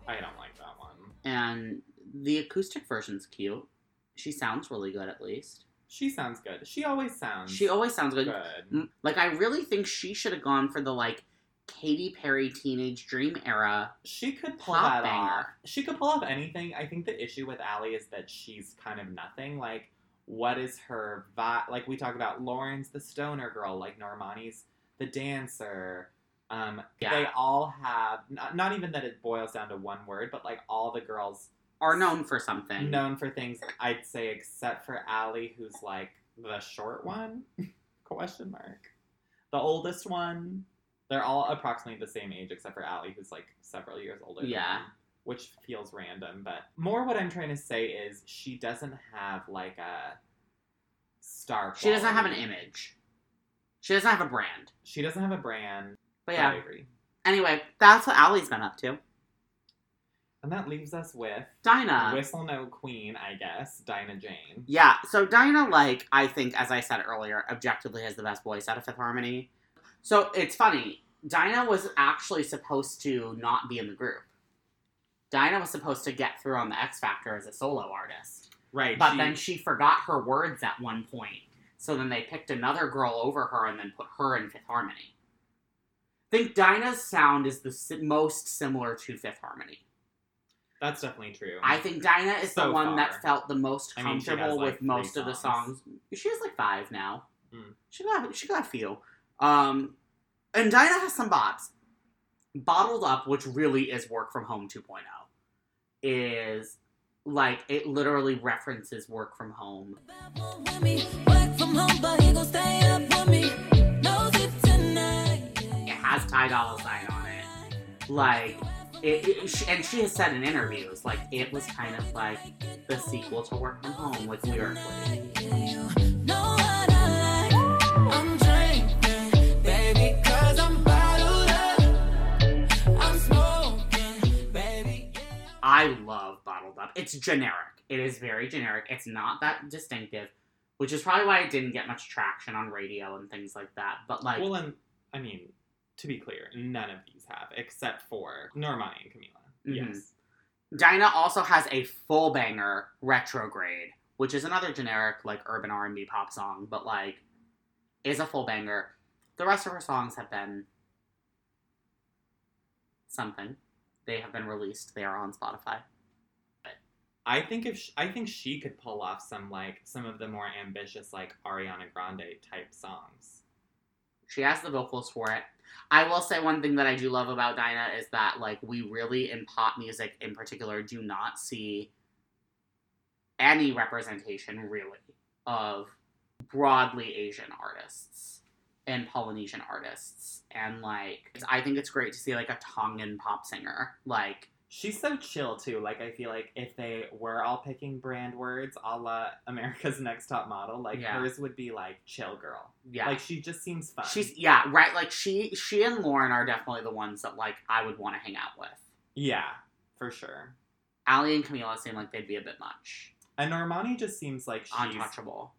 I don't like that one. and the acoustic version's cute. She sounds really good, at least. She sounds good. She always sounds She always sounds good. good. Mm, like I really think she should have gone for the like Katy Perry Teenage Dream era. She could pull that banger. off. She could pull off anything. I think the issue with Ally is that she's kind of nothing. Like, what is her vibe? Like we talk about Lauren's the stoner girl, like Normani's the dancer. Um, Yeah. They all have not, not even that it boils down to one word, but like all the girls Are known for something. known for things. I'd say except for Ally, who's like the short one? Question mark. The oldest one. They're all approximately the same age, except for Ally, who's like several years older. than Yeah. them, which feels random, but more what I'm trying to say is she doesn't have like a star. She doesn't have an image. She doesn't have a brand. She doesn't have a brand. But I yeah. agree. Anyway, that's what Ally's been up to. And that leaves us with Dinah. Whistle No Queen, I guess, Dinah Jane. Yeah, so Dinah, like, I think, as I said earlier, objectively has the best voice out of Fifth Harmony. So it's funny. Dinah was actually supposed to not be in the group. Dinah was supposed to get through on the X Factor as a solo artist. Right. But she- then she forgot her words at one point. So then they picked another girl over her and then put her in Fifth Harmony. I think Dinah's sound is the si- most similar to Fifth Harmony. that's definitely true. I think Dinah is the one far. that felt the most I mean, comfortable like, with most three of the songs. songs. She has like five now. Mm. She got she got a few. Um, and Dinah has some bops. Bottled Up, which really is Work From Home 2.0, is like it literally references Work From Home. Work from home, but he gon' stay up with me. Knows it tonight. It has Ty Dolla Sign on it. Like it, it- and she has said in interviews like it was kind of like the sequel to Work From Home with Lyrically. Know what I like. I'm drinking, baby, cause I'm bottled up. I'm smoking, baby. I love Bottled Up. It's generic. It is very generic. It's not that distinctive, which is probably why it didn't get much traction on radio and things like that. But like, well, and I mean, to be clear, none of these have, except for Normani and Camila. Mhm. Yes. Dinah also has a full banger, Retrograde, which is another generic like urban R and B pop song, but like is a full banger. The rest of her songs have been something. They have been released. They are on Spotify. I think if sh I think she could pull off some like some of the more ambitious like Ariana Grande type songs. She has the vocals for it. I will say one thing that I do love about Dinah is that like we really in pop music in particular do not see any representation really of broadly Asian artists and Polynesian artists. And like I think it's great to see like a Tongan pop singer. Like She's so chill too. Like I feel like if they were all picking brand words, a la America's Next Top Model, like Yeah. hers would be like chill girl. yeah. Like she just seems fun. She's yeah, right. Like she she and Lauren are definitely the ones that like I would want to hang out with. yeah, for sure. Ally and Camila seem like they'd be a bit much. And Normani just seems like she's Untouchable.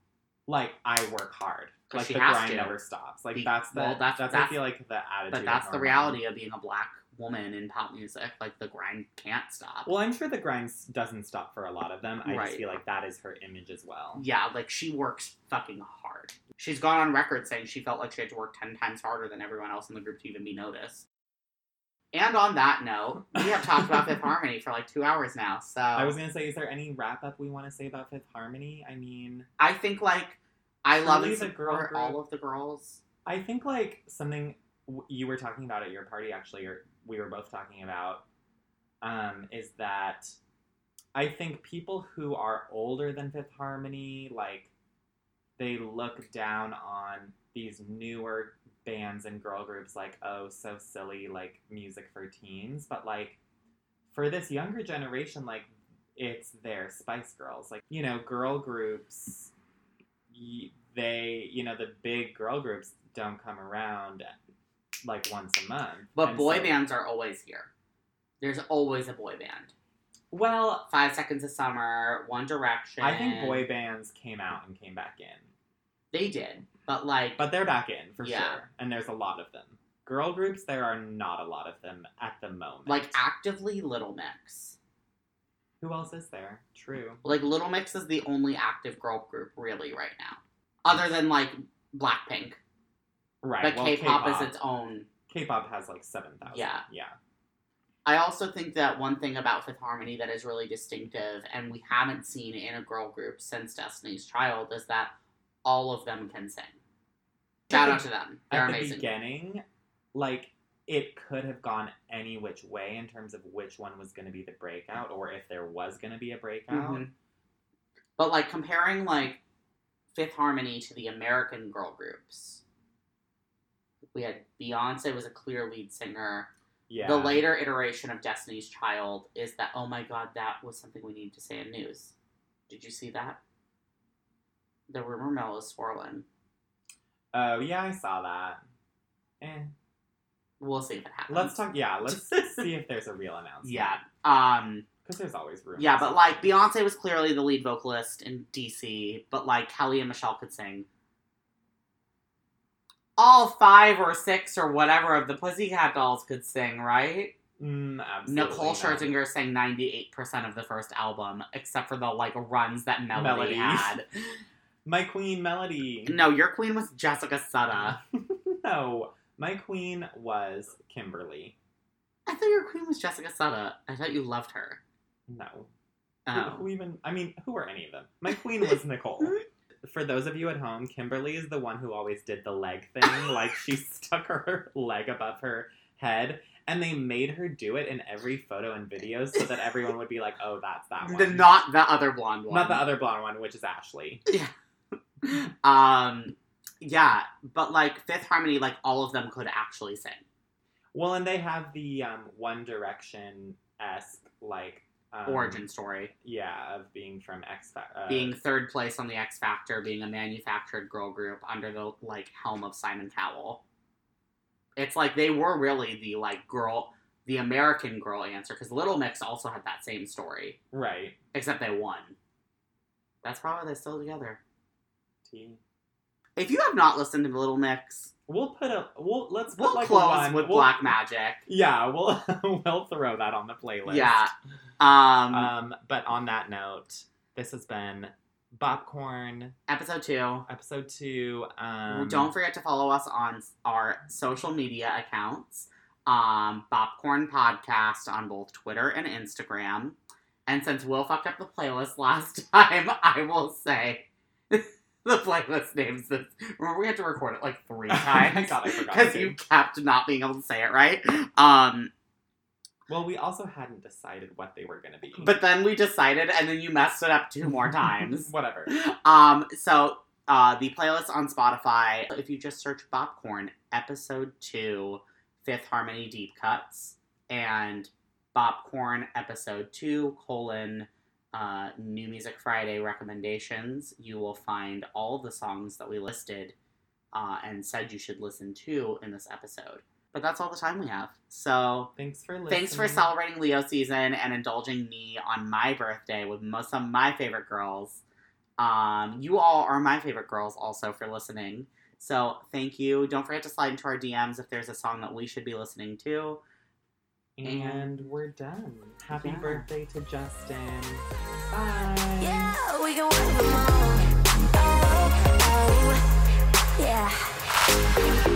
like I work hard. Like the grind to. never stops. Like Be- that's the well, that's- that's, I feel like the attitude. But that's the reality of being a black woman in pop music. Like the grind can't stop. Well, I'm sure the grind doesn't stop for a lot of them. I Right. just feel like that is her image as well. yeah, like she works fucking hard. She's gone on record saying she felt like she had to work ten times harder than everyone else in the group to even be noticed. And on that note, we have talked about Fifth Harmony for like two hours now. So I was gonna say, is there any wrap up we want to say about Fifth Harmony? I mean, I think like I love Truly and the girl support group. all of the girls. I think like something you were talking about at your party actually, or we were both talking about, um, is that I think people who are older than Fifth Harmony, like, they look down on these newer bands and girl groups, like, oh, so silly, like music for teens. But like, for this younger generation, like it's their Spice Girls. Like you know, girl groups. They, you know, the big girl groups don't come around like once a month. But And boy so- bands are always here. There's always a boy band. Well, Five Seconds of Summer, One Direction. I think boy bands came out and came back in, They did, but like, but they're back in for Yeah. sure. And there's a lot of them. Girl groups, there are not a lot of them at the moment. like actively Little Mix. who else is there? True. Like Little Mix is the only active girl group really right now, other than like Blackpink. Right. But well, K-pop, K-pop is its own. K-pop has like seven thousand. Yeah. Yeah. I also think that one thing about Fifth Harmony that is really distinctive, and we haven't seen in a girl group since Destiny's Child, is that all of them can sing. Shout out to them; they're At the amazing. beginning, like it could have gone any which way in terms of which one was going to be the breakout, or if there was going to be a breakout. Mhm. But like comparing like Fifth Harmony to the American girl groups, we had Beyonce was a clear lead singer. Yeah. The later iteration of Destiny's Child is that oh my god, that was something we need to say in news. Did you see that? The rumor mill is swirling. Oh yeah, I saw that. Eh. We'll see if it happens. Let's talk. Yeah, let's see if there's a real announcement. Yeah. Um. because there's always rumors. Yeah, but like Beyonce was clearly the lead vocalist in DC, but like Kelly and Michelle could sing. All five or six or whatever of the Pussycat Dolls could sing, right? Mm, absolutely Nicole not. Scherzinger sang 98% of the first album, except for the like runs that Melody, Melody. had. My queen, Melody. No, your queen was Jessica Sutta. no, my queen was Kimberly. I thought your queen was Jessica Sutta. I thought you loved her. No. Who, Oh. who even? I mean, who are any of them? My queen was Nicole. For those of you at home, Kimberly is the one who always did the leg thing. like she stuck her leg above her head, and they made her do it in every photo and video so that everyone would be like, "Oh, that's that one." The, not the other blonde one. Not the other blonde one, which is Ashley. Yeah. um yeah but like fifth harmony like all of them could actually sing Well, and they have the um, One Direction esque like um, origin story Yeah, of being from X Factor. Uh, being third place on the x factor being a manufactured girl group under the like helm of simon cowell it's like they were really the like girl the american girl answer because little mix also had that same story right. except they won that's probably they're still together T. if you have not listened to little mix We'll put a we'll let's put we'll like close one, with we'll- black magic Yeah, we'll we'll throw that on the playlist. yeah um Um, but on that note, this has been Bopcorn episode two episode two. Um, Don't forget to follow us on our social media accounts. Um, Bopcorn Podcast on both Twitter and Instagram. And since Will fucked up the playlist last time, I will say the playlist names this. Remember, we had to record it like three times God, I forgot because you kept not being able to say it right. Um, Well, we also hadn't decided what they were going to be. but then we decided, and then you messed it up two more times. whatever. Um, so uh, the playlist on Spotify, if you just search Bopcorn, episode two, Fifth Harmony Deep Cuts, and Bopcorn episode two, colon, uh, New Music Friday recommendations, you will find all the songs that we listed uh, and said you should listen to in this episode. But that's all the time we have. So Thanks for listening. Thanks for celebrating Leo season and indulging me on my birthday with most of my favorite girls. Um, you all are my favorite girls also for listening. So thank you. Don't forget to slide into our DMs if there's a song that we should be listening to. And we're done. Happy Yeah. birthday to Justin. Bye. Yeah, we can work them all. Oh, oh, yeah.